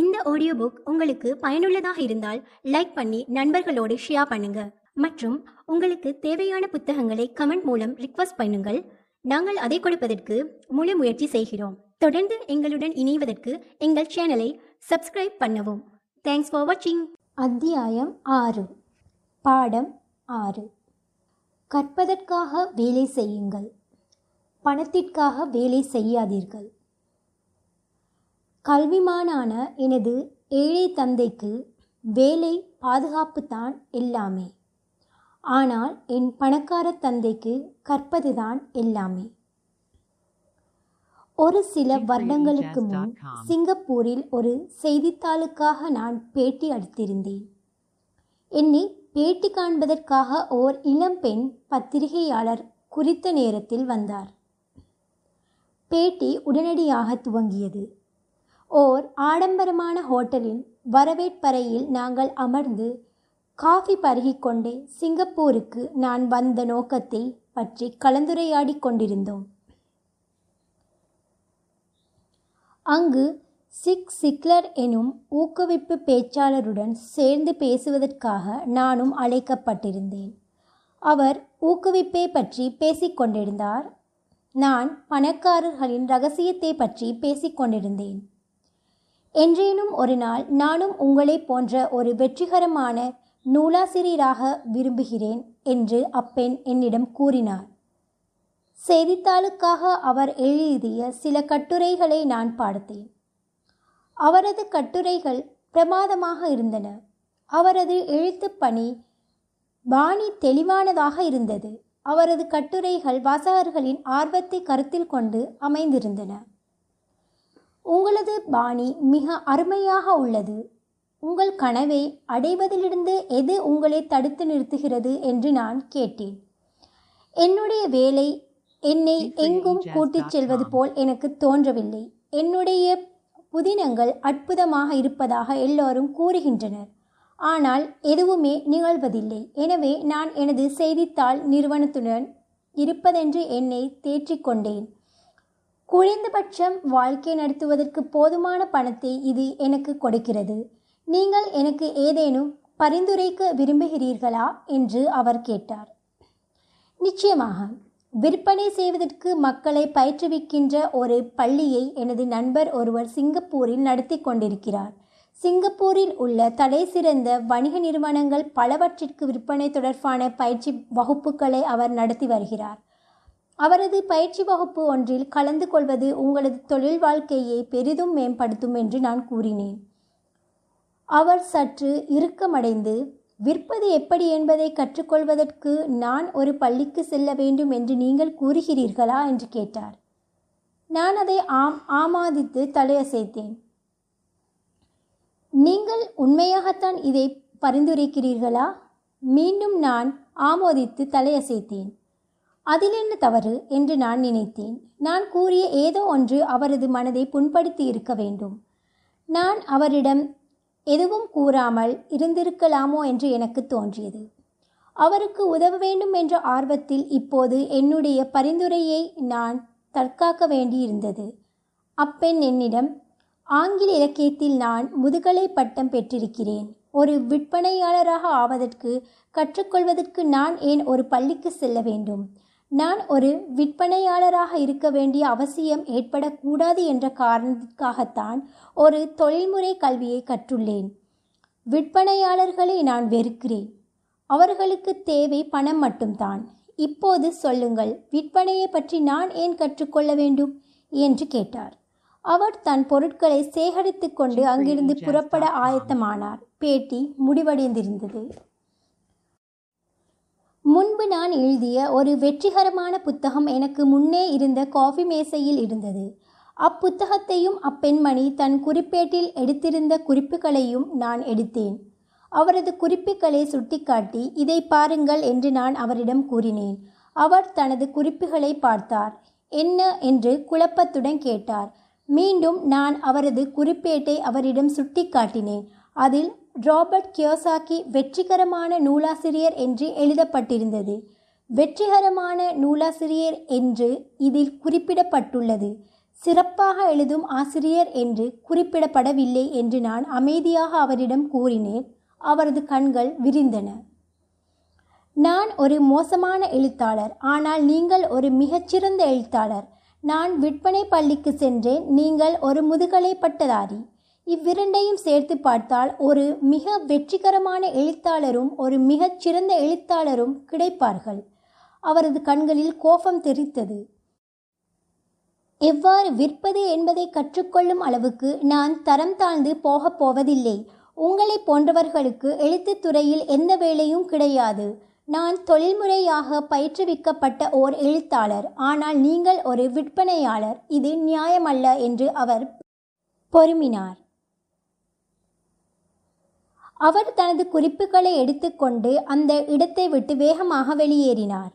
இந்த audio book உங்களுக்கு பயனுள்ளதாக இருந்தால் லைக் பண்ணி நண்பர்களோடு ஷேர் பண்ணுங்க. மற்றும் உங்களுக்கு தேவையான புத்தகங்களை கமெண்ட் மூலம் ரிக்வஸ்ட் பண்ணுங்கள். நாங்கள் அதை கொடுப்பதற்கு முழு முயற்சி செய்கிறோம். தொடர்ந்து எங்களுடன் இணைவதற்கு எங்கள் சேனலை சப்ஸ்கிரைப் பண்ணவும். தேங்க்ஸ் ஃபார் வாட்சிங் அத்தியாயம் ஆறு. பாடம் ஆறு. கற்பதற்காக வேலை செய்யுங்கள். பணத்திற்காக வேலை செய்யாதீர்கள். கல்விமானான எனது ஏழை தந்தைக்கு வேலை பாதுகாப்பு தான் எல்லாமே. ஆனால் என் பணக்கார தந்தைக்கு கற்பதுதான் எல்லாமே. ஒரு சில வருடங்களுக்கு முன் சிங்கப்பூரில் ஒரு செய்தித்தாளுக்காக நான் பேட்டி அளித்திருந்தேன் என்னை பேட்டி காண்பதற்காக ஓர் இளம்பெண் பத்திரிகையாளர் குறித்த நேரத்தில் வந்தார். பேட்டி உடனடியாக துவங்கியது. ஓர் ஆடம்பரமான ஹோட்டலின் வரவேற்பறையில் நாங்கள் அமர்ந்து காஃபி பருகிக்கொண்டே சிங்கப்பூருக்கு நான் வந்த நோக்கத்தை பற்றி கலந்துரையாடிக் கொண்டிருந்தோம். அங்கு சிக் சிக்லர் எனும் ஊக்குவிப்பு பேச்சாளருடன் சேர்ந்து பேசுவதற்காக நானும் அழைக்கப்பட்டிருந்தேன். அவர் ஊக்குவிப்பை பற்றி பேசிக்கொண்டிருந்தார் நான் பணக்காரர்களின் ரகசியத்தை பற்றி பேசிக்கொண்டிருந்தேன் என்றேனும் ஒரு நாள் நானும் உங்களைப் போன்ற ஒரு வெற்றிகரமான நூலாசிரியராக விரும்புகிறேன் என்று அப்பெண் என்னிடம் கூறினார். செய்தித்தாளுக்காக அவர் எழுதிய சில கட்டுரைகளை நான் பார்த்தேன். அவரது கட்டுரைகள் பிரமாதமாக இருந்தன. அவரது எழுத்து பணி பாணி தெளிவானதாக இருந்தது. அவரது கட்டுரைகள் வாசகர்களின் ஆர்வத்தை கருத்தில் கொண்டு அமைந்திருந்தன. உங்களது பாணி மிக அருமையாக உள்ளது. உங்கள் கனவை அடைவதிலிருந்து எது உங்களை தடுத்து நிறுத்துகிறது என்று நான் கேட்டேன். என்னுடைய வேலை என்னை எங்கும் கூட்டிச் செல்வது போல் எனக்கு தோன்றவில்லை. என்னுடைய புதினங்கள் அற்புதமாக இருப்பதாக எல்லோரும் கூறுகின்றனர். ஆனால் எதுவுமே நிகழ்வதில்லை. எனவே நான் எனது செய்தித்தாள் நிறுவனத்துடன் இருப்பதென்று என்னை தேற்றிக்கொண்டேன் குறைந்தபட்சம் வாழ்க்கை நடத்துவதற்கு போதுமான பணத்தை இது எனக்கு கொடுக்கிறது. நீங்கள் எனக்கு ஏதேனும் பரிந்துரைக்க விரும்புகிறீர்களா? என்று அவர் கேட்டார். நிச்சயமாக விற்பனை செய்வதற்கு மக்களை பயிற்றுவிக்கின்ற ஒரு பள்ளியை எனது நண்பர் ஒருவர் சிங்கப்பூரில் நடத்தி கொண்டிருக்கிறார். சிங்கப்பூரில் உள்ள தடை சிறந்த வணிக நிறுவனங்கள் பலவற்றிற்கு விற்பனை தொடர்பான பயிற்சி வகுப்புகளை அவர் நடத்தி வருகிறார். அவரது பயிற்சி வகுப்பு ஒன்றில் கலந்து கொள்வது உங்களது தொழில் வாழ்க்கையை பெரிதும் மேம்படுத்தும் என்று நான் கூறினேன். அவர் சற்று இறுக்கமடைந்து விற்பது எப்படி என்பதை கற்றுக்கொள்வதற்கு நான் ஒரு பள்ளிக்கு செல்ல வேண்டும் என்று நீங்கள் கூறுகிறீர்களா? என்று கேட்டார். நான் அதை ஆம் ஆமாதித்து தலையசைத்தேன். நீங்கள் உண்மையாகத்தான் இதை பரிந்துரைக்கிறீர்களா? மீண்டும் நான் ஆமோதித்து தலையசைத்தேன். அதில் என்ன தவறு என்று நான் நினைத்தேன். நான் கூறிய ஏதோ ஒன்று அவரது மனதை புண்படுத்தி இருக்க வேண்டும். நான் அவரிடம் எதுவும் கூறாமல் இருந்திருக்கலாமோ என்று எனக்கு தோன்றியது. அவருக்கு உதவ வேண்டும் என்ற ஆர்வத்தில் இப்போது என்னுடைய பரிந்துரையை நான் தற்காக்க வேண்டியிருந்தது. அப்பெண் என்னிடம் ஆங்கில இலக்கியத்தில் நான் முதுகலை பட்டம் பெற்றிருக்கிறேன். ஒரு விற்பனையாளராக ஆவதற்கு கற்றுக்கொள்வதற்கு நான் ஏன் ஒரு பள்ளிக்கு செல்ல வேண்டும்? நான் ஒரு விற்பனையாளராக இருக்க வேண்டிய அவசியம் ஏற்படக்கூடாது என்ற காரணத்திற்காகத்தான் ஒரு தொழில்முறை கல்வியை கற்றுள்ளேன். விற்பனையாளர்களை நான் வெறுக்கிறேன். அவர்களுக்கு தேவை பணம் மட்டும்தான். இப்போது சொல்லுங்கள் விற்பனையை பற்றி நான் ஏன் கற்றுக்கொள்ள வேண்டும்? என்று கேட்டார். அவர் தன் பொருட்களை சேகரித்து கொண்டு அங்கிருந்து புறப்பட ஆயத்தமானார். பேட்டி முடிவடைந்திருந்தது. முன்பு நான் எழுதிய ஒரு வெற்றிகரமான புத்தகம் எனக்கு முன்னே இருந்த காஃபி மேசையில் இருந்தது. அப்புத்தகத்தையும் அப்பெண்மணி தன் குறிப்பேட்டில் எடுத்திருந்த குறிப்புகளையும் நான் எடுத்தேன். அவரது குறிப்புகளை சுட்டிக்காட்டி இதை பாருங்கள் என்று நான் அவரிடம் கூறினேன். அவர் தனது குறிப்புகளை பார்த்தார். என்ன? என்று குழப்பத்துடன் கேட்டார். மீண்டும் நான் அவரது குறிப்பேட்டை அவரிடம் சுட்டிக்காட்டினேன். அதில் ராபர்ட் கியோசாக்கி வெற்றிகரமான நூலாசிரியர் என்று எழுதப்பட்டிருந்தது. வெற்றிகரமான நூலாசிரியர் என்று இதில் குறிப்பிடப்பட்டுள்ளது. சிறப்பாக எழுதும் ஆசிரியர் என்று குறிப்பிடப்படவில்லை என்று நான் அமைதியாக அவரிடம் கூறினேன். அவரது கண்கள் விரிந்தன. நான் ஒரு மோசமான எழுத்தாளர். ஆனால் நீங்கள் ஒரு மிகச்சிறந்த எழுத்தாளர். நான் விற்பனை பள்ளிக்கு சென்றேன். நீங்கள் ஒரு முதுகலை பட்டதாரி. இவ்விரண்டையும் சேர்த்து பார்த்தால் ஒரு மிக வெற்றிகரமான எழுத்தாளரும் ஒரு மிகச்சிறந்த எழுத்தாளரும் கிடைப்பார்கள். அவரது கண்களில் கோபம் தெரித்தது. எவ்வாறு விற்பது என்பதை கற்றுக்கொள்ளும் அளவுக்கு நான் தரம் தாழ்ந்து போகப் போவதில்லை. உங்களைப் போன்றவர்களுக்கு எழுத்துத் துறையில் எந்த வேலையும் கிடையாது. நான் தொழில்முறையாக பயிற்றுவிக்கப்பட்ட ஓர் எழுத்தாளர். ஆனால் நீங்கள் ஒரு விற்பனையாளர். இது நியாயமல்ல என்று அவர் பொறுமினார். அவர் தனது குறிப்புகளை எடுத்துக்கொண்டு அந்த இடத்தை விட்டு வேகமாக வெளியேறினார்.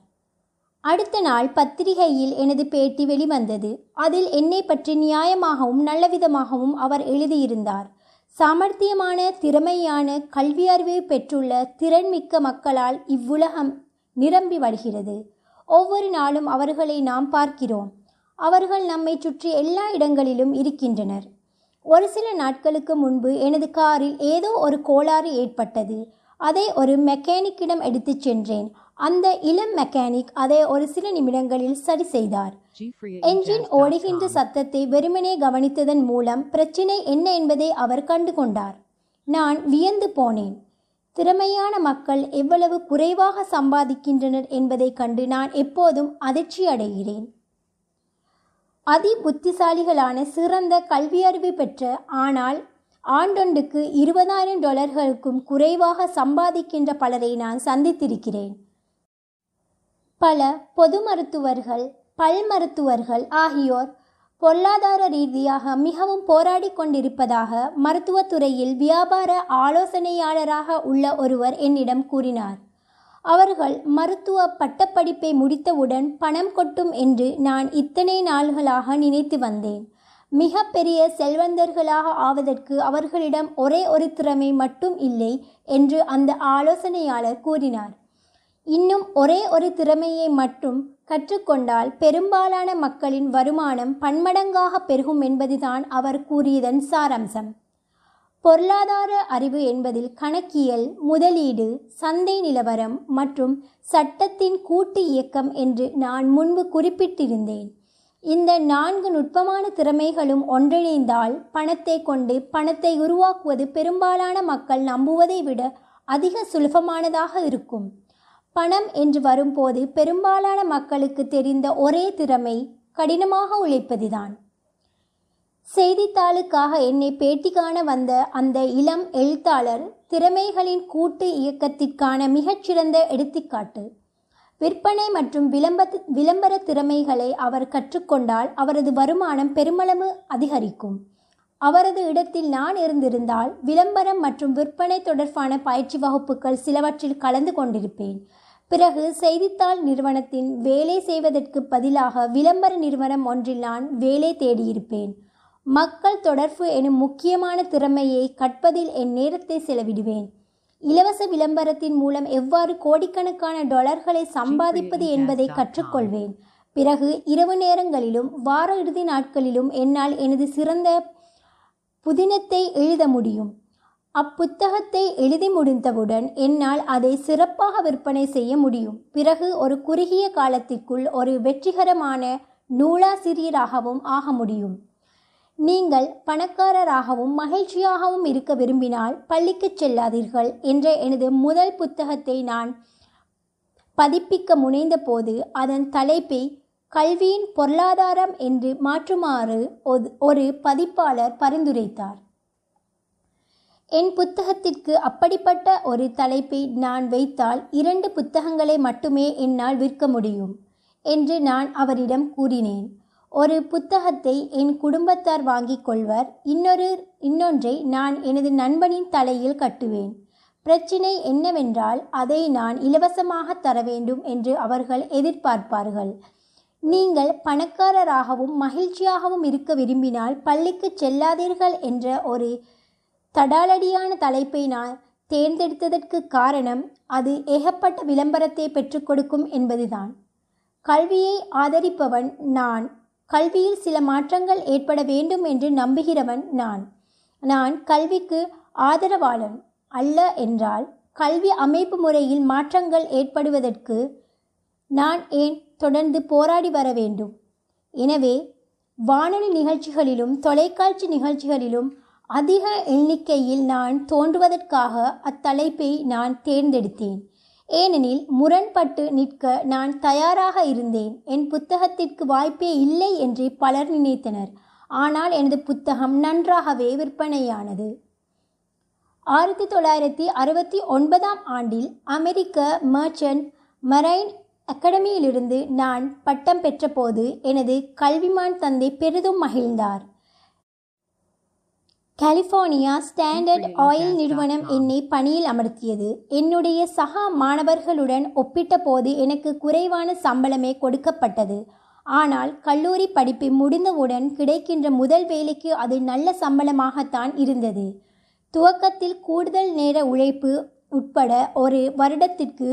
அடுத்த நாள் பத்திரிகையில் எனது பேட்டி வெளிவந்தது. அதில் என்னை பற்றி நியாயமாகவும் நல்லவிதமாகவும் அவர் எழுதியிருந்தார். சாமர்த்தியமான திறமையான கல்வியறிவை பெற்றுள்ள திறன்மிக்க மக்களால் இவ்வுலகம் நிரம்பி வருகிறது. ஒவ்வொரு நாளும் அவர்களை நாம் பார்க்கிறோம். அவர்கள் நம்மை சுற்றி எல்லா இடங்களிலும் இருக்கின்றனர். ஒரு சில நாட்களுக்கு முன்பு எனது காரில் ஏதோ ஒரு கோளாறு ஏற்பட்டது. அதை ஒரு மெக்கானிக்கிடம் எடுத்துச் சென்றேன். அந்த இளம் மெக்கானிக் அதை ஒரு சில நிமிடங்களில் சரி செய்தார். என்ஜின் ஓடுகின்ற சத்தத்தை வெறுமனே கவனித்ததன் மூலம் பிரச்சினை என்ன என்பதை அவர் கண்டு கொண்டார். நான் வியந்து போனேன். திறமையான மக்கள் எவ்வளவு குறைவாக சம்பாதிக்கின்றனர் என்பதைக் கண்டு நான் எப்போதும் அதிர்ச்சி அடைகிறேன் அதி புத்திசாலிகளான சிறந்த கல்வியறிவு பெற்ற ஆனால் ஆண்டொண்டுக்கு இருபதாயிரம் டாலர்களுக்கும் குறைவாக சம்பாதிக்கின்ற பலரை நான் சந்தித்திருக்கிறேன். பல பொது மருத்துவர்கள் பல் மருத்துவர்கள் ஆகியோர் பொருளாதார ரீதியாக மிகவும் போராடி கொண்டிருப்பதாக மருத்துவத்துறையில் வியாபார ஆலோசனையாளராக உள்ள ஒருவர் என்னிடம் கூறினார். அவர்கள் மருத்துவ பட்டப்படிப்பை முடித்தவுடன் பணம் கொட்டும் என்று நான் இத்தனை நாள்களாக நினைத்து வந்தேன். மிக பெரிய செல்வந்தர்களாக ஆவதற்கு அவர்களிடம் ஒரே ஒரு திறமை மட்டும் இல்லை என்று அந்த ஆலோசனையாளர் கூறினார். இன்னும் ஒரே ஒரு திறமையை மட்டும் கற்றுக்கொண்டால் பெரும்பாலான மக்களின் வருமானம் பன்மடங்காக பெருகும் என்பதுதான் அவர் கூறியதன் சாராம்சம். பொருளாதார அறிவு என்பதில் கணக்கியல் முதலீடு சந்தை நிலவரம் மற்றும் சட்டத்தின் கூட்டு இயக்கம் என்று நான் முன்பு குறிப்பிட்டிருந்தேன். இந்த நான்கு நுட்பமான திறமைகளும் ஒன்றிணைந்தால் பணத்தை கொண்டு பணத்தை உருவாக்குவது பெரும்பாலான மக்கள் நம்புவதை விட அதிக சுலபமானதாக இருக்கும். பணம் என்று வரும்போது பெரும்பாலான மக்களுக்கு தெரிந்த ஒரே திறமை கடினமாக உழைப்பதுதான். செய்தித்தாளுக்காக என்னை பேட்டி காண வந்த அந்த இளம் எழுத்தாளர் திறமைகளின் கூட்டு இயக்கத்திற்கான மிகச்சிறந்த எடுத்துக்காட்டு. விற்பனை மற்றும் விளம்ப விளம்பர திறமைகளை அவர் கற்றுக்கொண்டால் அவரது வருமானம் பெருமளவு அதிகரிக்கும். அவரது இடத்தில் நான் இருந்திருந்தால் விளம்பரம் மற்றும் விற்பனை தொடர்பான பயிற்சி வகுப்புகள் சிலவற்றில் கலந்து கொண்டிருப்பேன். பிறகு செய்தித்தாள் நிறுவனத்தின் வேலை செய்வதற்கு பதிலாக விளம்பர நிறுவனம் ஒன்றில் நான் வேலை தேடியிருப்பேன். மக்கள் தொடர்பு எனும் முக்கியமான திறமையை கற்பதில் என் நேரத்தை செலவிடுவேன். இலவச விளம்பரத்தின் மூலம் எவ்வாறு கோடிக்கணக்கான டாலர்களை சம்பாதிப்பது என்பதை கற்றுக்கொள்வேன். பிறகு இரவு நேரங்களிலும் வார இறுதி நாட்களிலும் என்னால் எனது சிறந்த புதினத்தை எழுத முடியும். அப்புத்தகத்தை எழுதி முடிந்தவுடன் என்னால் அதை சிறப்பாக விற்பனை செய்ய முடியும். பிறகு ஒரு குறுகிய காலத்திற்குள் ஒரு வெற்றிகரமான நூலாசிரியராகவும் ஆக முடியும். நீங்கள் பணக்காரராகவும் மகிழ்ச்சியாகவும் இருக்க விரும்பினால் பள்ளிக்கு செல்லாதீர்கள் என்ற எனது முதல் புத்தகத்தை நான் பதிப்பிக்க முனைந்தபோது அதன் தலைப்பை கல்வியின் பொருளாதாரம் என்று மாற்றுமாறு ஒரு பதிப்பாளர் பரிந்துரைத்தார். என் புத்தகத்திற்கு அப்படிப்பட்ட ஒரு தலைப்பை நான் வைத்தால் இரண்டு புத்தகங்களை மட்டுமே என்னால் விற்க முடியும் என்று நான் அவரிடம் கூறினேன். ஒரு புத்தகத்தை என் குடும்பத்தார் வாங்கிக் கொள்வர். இன்னொரு இன்னொன்றை நான் எனது நண்பனின் தலையில் கட்டுவேன். பிரச்சினை என்னவென்றால் அதை நான் இலவசமாக தர வேண்டும் என்று அவர்கள் எதிர்பார்ப்பார்கள். நீங்கள் பணக்காரராகவும் மகிழ்ச்சியாகவும் இருக்க விரும்பினால் பள்ளிக்கு செல்லாதீர்கள் என்ற ஒரு தடாலடியான தலைப்பை நான் தேர்ந்தெடுத்ததற்கு காரணம் அது ஏகப்பட்ட விளம்பரத்தை பெற்றுக் கொடுக்கும் என்பதுதான். கல்வியை ஆதரிப்பவன் நான் கல்வியில் சில மாற்றங்கள் ஏற்பட வேண்டும் என்று நம்புகிறவன் நான். நான் கல்விக்கு ஆதரவாளன் அல்ல என்றால் கல்வி அமைப்பு முறையில் மாற்றங்கள் ஏற்படுவதற்கு நான் ஏன் தொடர்ந்து போராடி வர வேண்டும்? எனவே வானொலி நிகழ்ச்சிகளிலும் தொலைக்காட்சி நிகழ்ச்சிகளிலும் அதிக எண்ணிக்கையில் நான் தோன்றுவதற்காக அத்தலைப்பை நான் தேர்ந்தெடுத்தேன். ஏனெனில் முரண்பட்டு நிற்க நான் தயாராக இருந்தேன். என் புத்தகத்திற்கு வாய்ப்பே இல்லை என்று பலர் நினைத்தனர். ஆனால் எனது புத்தகம் நன்றாகவே விற்பனையானது. ஆயிரத்தி தொள்ளாயிரத்தி அறுபத்தி ஒன்பதாம் ஆண்டில் அமெரிக்க மர்ச்சன்ட் மரைன் அகாடமியிலிருந்து நான் பட்டம் பெற்றபோது எனது கல்விமான் தந்தை பெரிதும் மகிழ்ந்தார். கலிஃபோர்னியா ஸ்டாண்டர்ட் ஆயில் நிறுவனம் என்னை பணியில் அமர்த்தியது. என்னுடைய சக மாணவர்களுடன் ஒப்பிட்டபோது எனக்கு குறைவான சம்பளமே கொடுக்கப்பட்டது. ஆனால் கல்லூரி படிப்பு முடிந்தவுடன் கிடைக்கின்ற முதல் வேலைக்கு அது நல்ல சம்பளமாகத்தான் இருந்தது. துவக்கத்தில் கூடுதல் நேர உழைப்பு உட்பட ஒரு வருடத்திற்கு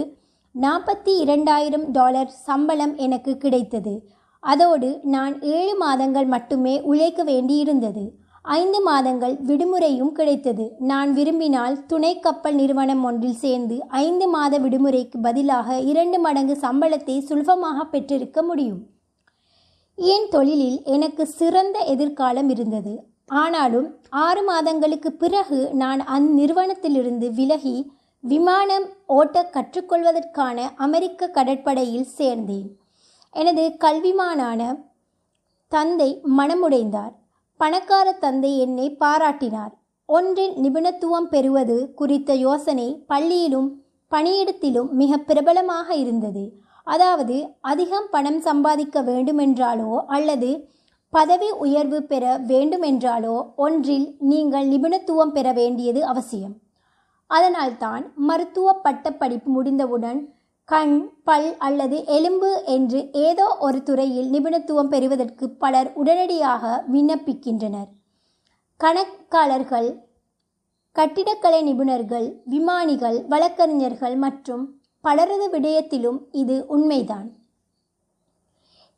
நாற்பத்தி இரண்டாயிரம் டாலர் சம்பளம் எனக்கு கிடைத்தது. அதோடு நான் ஏழு மாதங்கள் மட்டுமே உழைக்க வேண்டியிருந்தது. ஐந்து மாதங்கள் விடுமுறையும் கிடைத்தது. நான் விரும்பினால் துணை கப்பல் நிறுவனம் ஒன்றில் சேர்ந்து ஐந்து மாத விடுமுறைக்கு பதிலாக இரண்டு மடங்கு சம்பளத்தை சுலபமாக பெற்றிருக்க முடியும். என் தொழிலில் எனக்கு சிறந்த எதிர்காலம் இருந்தது. ஆனாலும் ஆறு மாதங்களுக்கு பிறகு நான் அந்நிறுவனத்திலிருந்து விலகி விமானம் ஓட்ட கற்றுக்கொள்வதற்கான அமெரிக்க கடற்படையில் சேர்ந்தேன். எனது கல்விமானான தந்தை மனமுடைந்தார். பணக்கார தந்தை என்னை பாராட்டினார். ஒன்றில் நிபுணத்துவம் பெறுவது குறித்த யோசனை பள்ளியிலும் பணியிடத்திலும் மிக பிரபலமாக இருந்தது. அதாவது அதிகம் பணம் சம்பாதிக்க வேண்டுமென்றாலோ அல்லது பதவி உயர்வு பெற வேண்டுமென்றாலோ ஒன்றில் நீங்கள் நிபுணத்துவம் பெற வேண்டியது அவசியம். அதனால்தான் மருத்துவ பட்டப்படிப்பு முடிந்தவுடன் கண் பல் அல்லது எலும்பு என்று ஏதோ ஒரு துறையில் நிபுணத்துவம் பெறுவதற்கு பலர் உடனடியாக விண்ணப்பிக்கின்றனர். கணக்காளர்கள் கட்டிடக்கலை நிபுணர்கள் விமானிகள் வழக்கறிஞர்கள் மற்றும் பலரது விடயத்திலும் இது உண்மைதான்.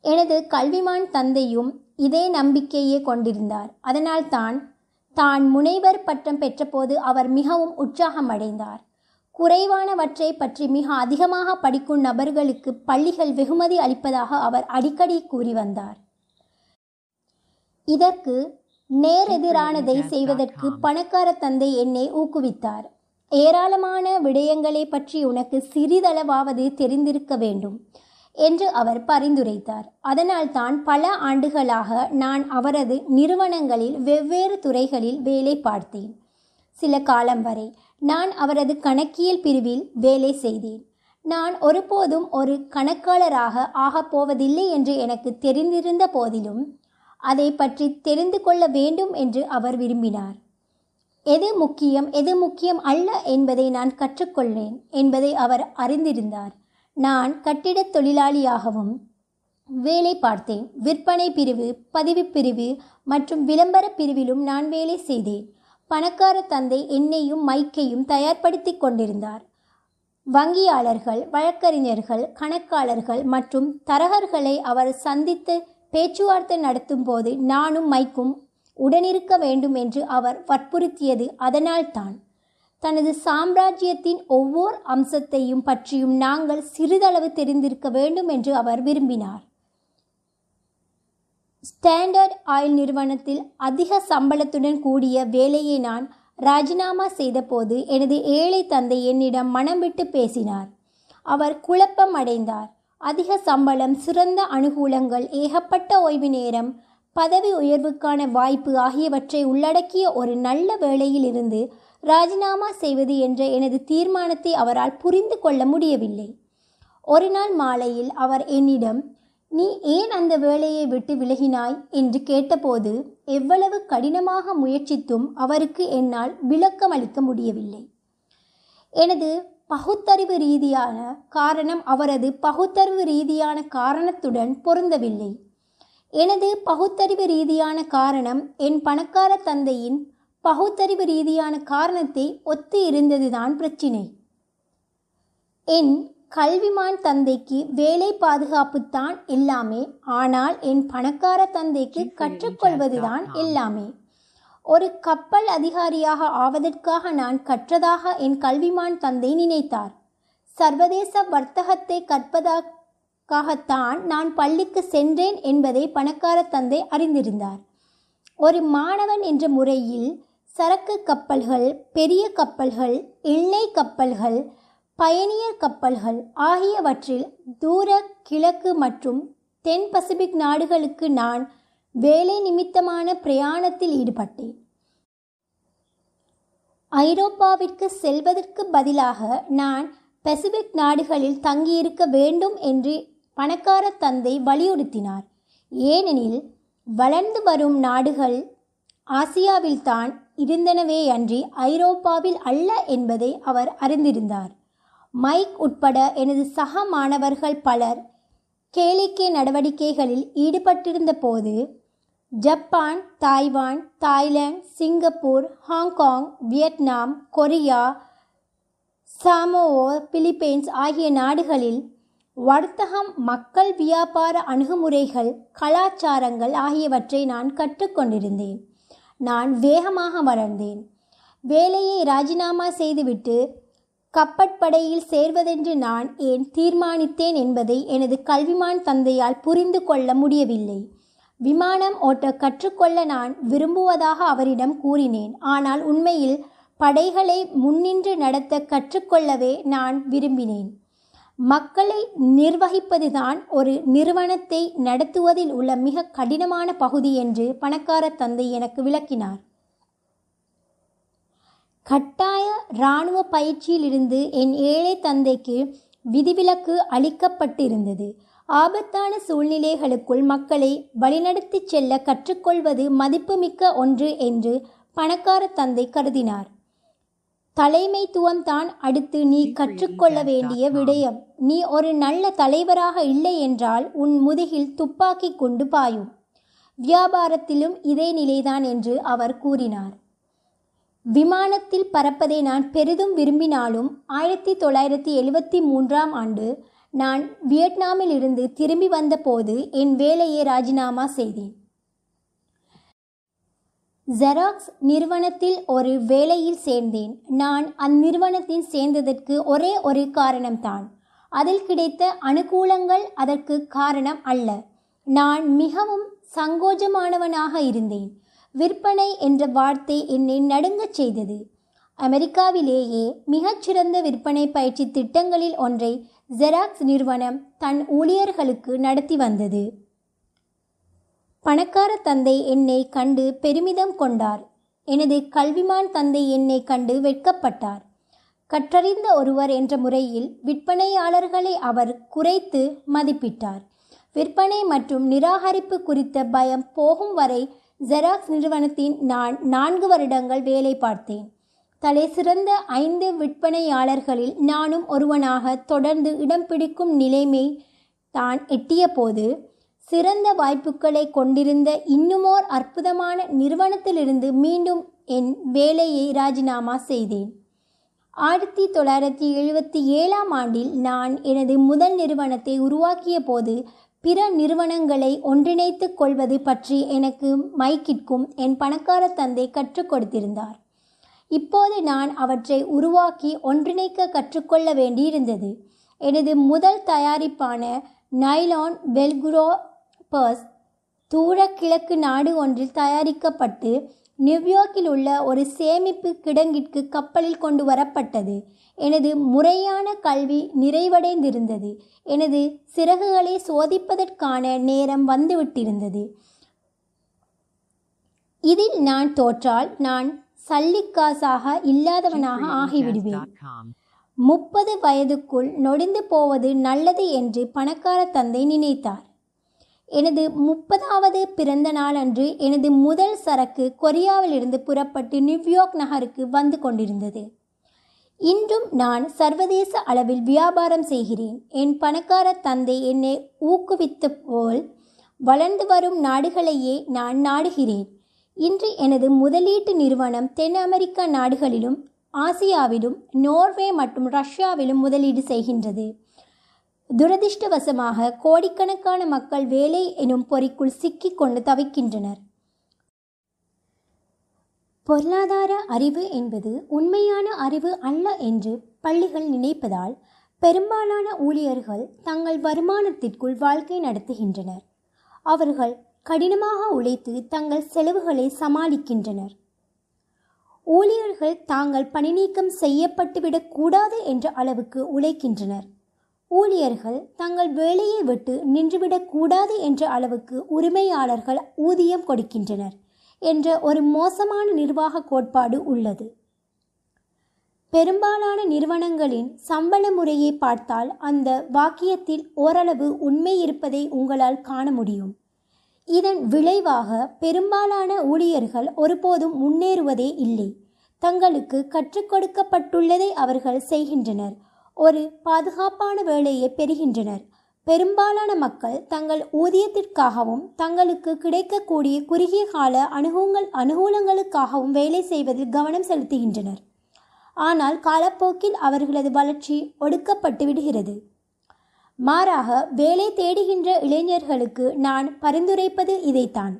எனது கல்விமான் தந்தையும் இதே நம்பிக்கையே கொண்டிருந்தார். அதனால்தான் தான் முனைவர் பட்டம் பெற்றபோது அவர் மிகவும் உற்சாகமடைந்தார். குறைவானவற்றை பற்றி மிக அதிகமாக படிக்கும் நபர்களுக்கு பள்ளிகள் வெகுமதி அளிப்பதாக அவர் அடிக்கடி கூறி வந்தார். இதற்கு நேரெதிரானதை செய்வதற்கு பணக்கார தந்தை என்னை ஊக்குவித்தார். ஏராளமான விடயங்களை பற்றி உனக்கு சிறிதளவாவது தெரிந்திருக்க வேண்டும் என்று அவர் பரிந்துரைத்தார். அதனால்தான் பல ஆண்டுகளாக நான் அவரது நிறுவனங்களில் வெவ்வேறு துறைகளில் வேலை பார்த்தேன். சில காலம் வரை நான் அவரது கணக்கியல் பிரிவில் வேலை செய்தேன். நான் ஒருபோதும் ஒரு கணக்காளராக ஆகப் போவதில்லை என்று எனக்கு தெரிந்திருந்த போதிலும் அதை பற்றி தெரிந்து கொள்ள வேண்டும் என்று அவர் விரும்பினார். எது முக்கியம் எது முக்கியம் அல்ல என்பதை நான் கற்றுக்கொள்ளேன் என்பதை அவர் அறிந்திருந்தார். நான் கட்டிடத் தொழிலாளியாகவும் வேலை பார்த்தேன். விற்பனை பிரிவு பதிவு பிரிவு மற்றும் விளம்பர பிரிவிலும் நான் வேலை செய்தேன். பணக்கார தந்தை என்னையும் மைக்கையும் தயார்படுத்தி கொண்டிருந்தார். வங்கியாளர்கள் வழக்கறிஞர்கள் கணக்காளர்கள் மற்றும் தரகர்களை அவர் சந்தித்து பேச்சுவார்த்தை நடத்தும் போது நானும் மைக்கும் உடனிருக்க வேண்டும் என்று அவர் வற்புறுத்தியது அதனால்தான். தனது சாம்ராஜ்யத்தின் ஒவ்வொரு அம்சத்தையும் பற்றியும் நாங்கள் சிறிதளவு தெரிந்திருக்க வேண்டும் என்று அவர் விரும்பினார். ஸ்டாண்டர்ட் ஆயில் நிறுவனத்தில் அதிக சம்பளத்துடன் கூடிய வேலையை நான் ராஜினாமா செய்தபோது எனது ஏழை தந்தை என்னிடம் மனம் விட்டு பேசினார். அவர் குழப்பம் அடைந்தார். அதிக சம்பளம் சிறந்த அனுகூலங்கள் ஏகப்பட்ட ஓய்வு நேரம் பதவி உயர்வுக்கான வாய்ப்பு ஆகியவற்றை உள்ளடக்கிய ஒரு நல்ல வேளையில் இருந்து ராஜினாமா செய்வது என்ற எனது தீர்மானத்தை அவரால் புரிந்து கொள்ள முடியவில்லை. ஒரு நாள் மாலையில் அவர் என்னிடம் நீ ஏன் அந்த வேலையை விட்டு விலகினாய்? என்று கேட்டபோது எவ்வளவு கடினமாக முயற்சித்தும் அவருக்கு என்னால் விளக்கம் அளிக்க முடியவில்லை. எனது பகுத்தறிவு ரீதியான காரணம் அவரது பகுத்தறிவு ரீதியான காரணத்துடன் பொருந்தவில்லை. எனது பகுத்தறிவு ரீதியான காரணம் என் பணக்கார தந்தையின் பகுத்தறிவு ரீதியான காரணத்தை ஒத்து இருந்ததுதான் பிரச்சினை. என் கல்விமான் தந்தைக்கு வேலை பாதுகாப்பு தான் எல்லாமே. ஆனால் என் பணக்கார தந்தைக்கு கற்றுக்கொள்வதுதான் எல்லாமே. ஒரு கப்பல் அதிகாரியாக ஆவதற்காக நான் கற்றதாக என் கல்விமான் தந்தை நினைத்தார். சர்வதேச வர்த்தகத்தை கற்பதற்காகத்தான் நான் பள்ளிக்கு சென்றேன் என்பதை பணக்கார தந்தை அறிந்திருந்தார். ஒரு மாணவன் என்ற முறையில் சரக்கு கப்பல்கள் பெரிய கப்பல்கள் எண்ணெய் கப்பல்கள் பயணியர் கப்பல்கள் ஆகியவற்றில் தூர கிழக்கு மற்றும் தென் பசிபிக் நாடுகளுக்கு நான் வேலை நிமித்தமான பிரயாணத்தில் ஈடுபட்டேன். ஐரோப்பாவிற்கு செல்வதற்கு பதிலாக நான் பசிபிக் நாடுகளில் தங்கியிருக்க வேண்டும் என்று பணக்கார தந்தை வலியுறுத்தினார். ஏனெனில் வளர்ந்து வரும் நாடுகள் ஆசியாவில்தான் இருந்தனவே அன்றி ஐரோப்பாவில் அல்ல என்பதை அவர் அறிந்திருந்தார். மைக் உட்பட எனது சக மாணவர்கள் பலர் கேளிக்கை நடவடிக்கைகளில் ஈடுபட்டிருந்த போது Japan Taiwan Thailand Singapore Hong Kong Vietnam Korea Samoa Philippines ஆகிய நாடுகளில் வர்த்தகம் மக்கள் வியாபார அணுகுமுறைகள் கலாச்சாரங்கள் ஆகியவற்றை நான் கற்றுக்கொண்டிருந்தேன் நான் வேகமாக வளர்ந்தேன். வேலையை ராஜினாமா செய்துவிட்டு கப்பற்படையில் சேர்வதென்று நான் ஏன் தீர்மானித்தேன் என்பதை எனது கல்விமான் தந்தையால் புரிந்து கொள்ள முடியவில்லை. விமானம் ஓட்ட கற்றுக்கொள்ள நான் விரும்புவதாக அவரிடம் கூறினேன். ஆனால் உண்மையில் படைகளை முன்னின்று நடத்த கற்றுக்கொள்ளவே நான் விரும்பினேன். மக்களை நிர்வகிப்பதுதான் ஒரு நிறுவனத்தை நடத்துவதில் உள்ள மிக கடினமான பகுதி என்று பணக்கார தந்தை எனக்கு விளக்கினார். கட்டாய இராணுவ பயிற்சியிலிருந்து என் ஏழை தந்தைக்கு விதிவிலக்கு அளிக்கப்பட்டிருந்தது. ஆபத்தான சூழ்நிலைகளுக்குள் மக்களை வழிநடத்திச் செல்ல கற்றுக்கொள்வது மதிப்புமிக்க ஒன்று என்று பணக்கார தந்தை கருதினார். தலைமைத்துவம் தான் அடுத்து நீ கற்றுக்கொள்ள வேண்டிய விடயம். நீ ஒரு நல்ல தலைவராக இல்லை என்றால் உன் முதுகில் துப்பாக்கி கொண்டு பாயும். வியாபாரத்திலும் இதே நிலைதான் என்று அவர் கூறினார். விமானத்தில் பறப்பதை நான் பெரிதும் விரும்பினாலும் ஆயிரத்தி தொள்ளாயிரத்தி எழுவத்தி மூன்றாம் ஆண்டு நான் வியட்நாமில் இருந்து திரும்பி வந்தபோது என் வேலையை ராஜினாமா செய்தேன். ஜெராக்ஸ் நிறுவனத்தில் ஒரு வேலையில் சேர்ந்தேன். நான் அந்நிறுவனத்தில் சேர்ந்ததற்கு ஒரே ஒரு காரணம்தான். அதில் கிடைத்த அனுகூலங்கள் அதற்கு காரணம் அல்ல. நான் மிகவும் சங்கோஜமானவனாக இருந்தேன். விற்பனை என்ற வார்த்தை என்னை நடுங்கச் செய்தது. அமெரிக்காவிலேயே மிகச்சிறந்த விற்பனை பயிற்சி திட்டங்களில் ஒன்றை ஜெராக்ஸ் நிறுவனம் தன் ஊழியர்களுக்கு நடத்தி வந்தது. பணக்கார தந்தை என்னை கண்டு பெருமிதம் கொண்டார். எனது கல்விமான் தந்தை என்னை கண்டு வெட்கப்பட்டார். கற்றறிந்த ஒருவர் என்ற முறையில் விற்பனையாளர்களை அவர் குறைத்து மதிப்பிட்டார். விற்பனை மற்றும் நிராகரிப்பு குறித்த பயம் போகும் வரை ஜெராக்ஸ் நிறுவனத்தின் நான் நான்கு வருடங்கள் வேலை பார்த்தேன். தலை சிறந்த ஐந்து விற்பனையாளர்களில் நானும் ஒருவனாக தொடர்ந்து இடம் பிடிக்கும் நிலைமை தான் எட்டிய போது சிறந்த வாய்ப்புகளை கொண்டிருந்த இன்னுமோர் அற்புதமான நிறுவனத்திலிருந்து மீண்டும் என் வேலையை ராஜினாமா செய்தேன். ஆயிரத்தி தொள்ளாயிரத்தி எழுபத்தி ஏழாம் ஆண்டில் நான் எனது முதல் நிறுவனத்தை உருவாக்கிய போது பிற நிறுவனங்களை ஒன்றிணைத்துக் கொள்வது பற்றி எனக்கு மைக்கிற்கும் என் பணக்கார தந்தை கற்றுக் கொடுத்திருந்தார். இப்போது நான் அவற்றை உருவாக்கி ஒன்றிணைக்க கற்றுக்கொள்ள வேண்டியிருந்தது. எனது முதல் தயாரிப்பான நைலான் வெல்குரோ பர்ஸ் தூர கிழக்கு நாடு ஒன்றில் தயாரிக்கப்பட்டு நியூயார்க்கில் உள்ள ஒரு சேமிப்பு கிடங்கிற்கு கப்பலில் கொண்டு வரப்பட்டது. எனது முறையான கல்வி நிறைவடைந்திருந்தது. எனது சிறகுகளை சோதிப்பதற்கான நேரம் வந்துவிட்டிருந்தது. இதில் நான் தோற்றால் நான் சல்லிக்காசாக இல்லாதவனாக ஆகிவிடுவேன். முப்பது வயதுக்குள் நொடிந்து போவது நல்லது என்று பணக்கார தந்தை நினைத்தார். எனது முப்பதாவது பிறந்த நாளன்று எனது முதல் சரக்கு கொரியாவிலிருந்து புறப்பட்டு நியூயார்க் நகருக்கு வந்து கொண்டிருந்தது. இன்றும் நான் சர்வதேச அளவில் வியாபாரம் செய்கிறேன். என் பணக்கார தந்தை என்னை ஊக்குவித்த போல் வளர்ந்து வரும் நாடுகளையே நான் நாடுகிறேன். இன்று எனது முதலீட்டு நிறுவனம் தென் அமெரிக்க நாடுகளிலும் ஆசியாவிலும் நோர்வே மற்றும் ரஷ்யாவிலும் முதலீடு செய்கின்றது. துரதிர்ஷ்டவசமாக கோடிக்கணக்கான மக்கள் வேலை எனும் பொறிக்குள் சிக்கிக் கொண்டு தவிக்கின்றனர். பொருளாதார அறிவு என்பது உண்மையான அறிவு அல்ல என்று பள்ளிகள் நினைப்பதால் பெரும்பாலான ஊழியர்கள் தங்கள் வருமானத்திற்குள் வாழ்க்கை நடத்துகின்றனர். அவர்கள் கடினமாக உழைத்து தங்கள் செலவுகளை சமாளிக்கின்றனர். ஊழியர்கள் தாங்கள் பணிநீக்கம் செய்யப்பட்டுவிடக் கூடாது என்ற அளவுக்கு உழைக்கின்றனர். ஊழியர்கள் தங்கள் வேலையை விட்டு நின்றுவிடக்கூடாது என்ற அளவுக்கு உரிமையாளர்கள் ஊதியம் கொடுக்கின்றனர் என்ற ஒரு மோசமான நிர்வாக கோட்பாடு உள்ளது. பெரும்பாலான நிறுவனங்களின் சம்பள முறையை பார்த்தால் அந்த வாக்கியத்தில் ஓரளவு உண்மை இருப்பதை உங்களால் காண முடியும். இதன் விளைவாக பெரும்பாலான ஊழியர்கள் ஒருபோதும் முன்னேறுவதே இல்லை. தங்களுக்கு கற்றுக் கொடுக்கப்பட்டுள்ளதை அவர்கள் செய்கின்றனர். ஒரு பாதுகாப்பான வேலையை பெறுகின்றனர். பெரும்பாலான மக்கள் தங்கள் ஊதியத்திற்காகவும் தங்களுக்கு கிடைக்கக்கூடிய குறுகிய கால அனுகூங்கள் அனுகூலங்களுக்காகவும் வேலை செய்வதில் கவனம் செலுத்துகின்றனர். ஆனால் காலப்போக்கில் அவர்களது வளர்ச்சி ஒடுக்கப்பட்டு விடுகிறது. மாறாக வேலை தேடுகின்ற இளைஞர்களுக்கு நான் பரிந்துரைப்பது இதைத்தான்.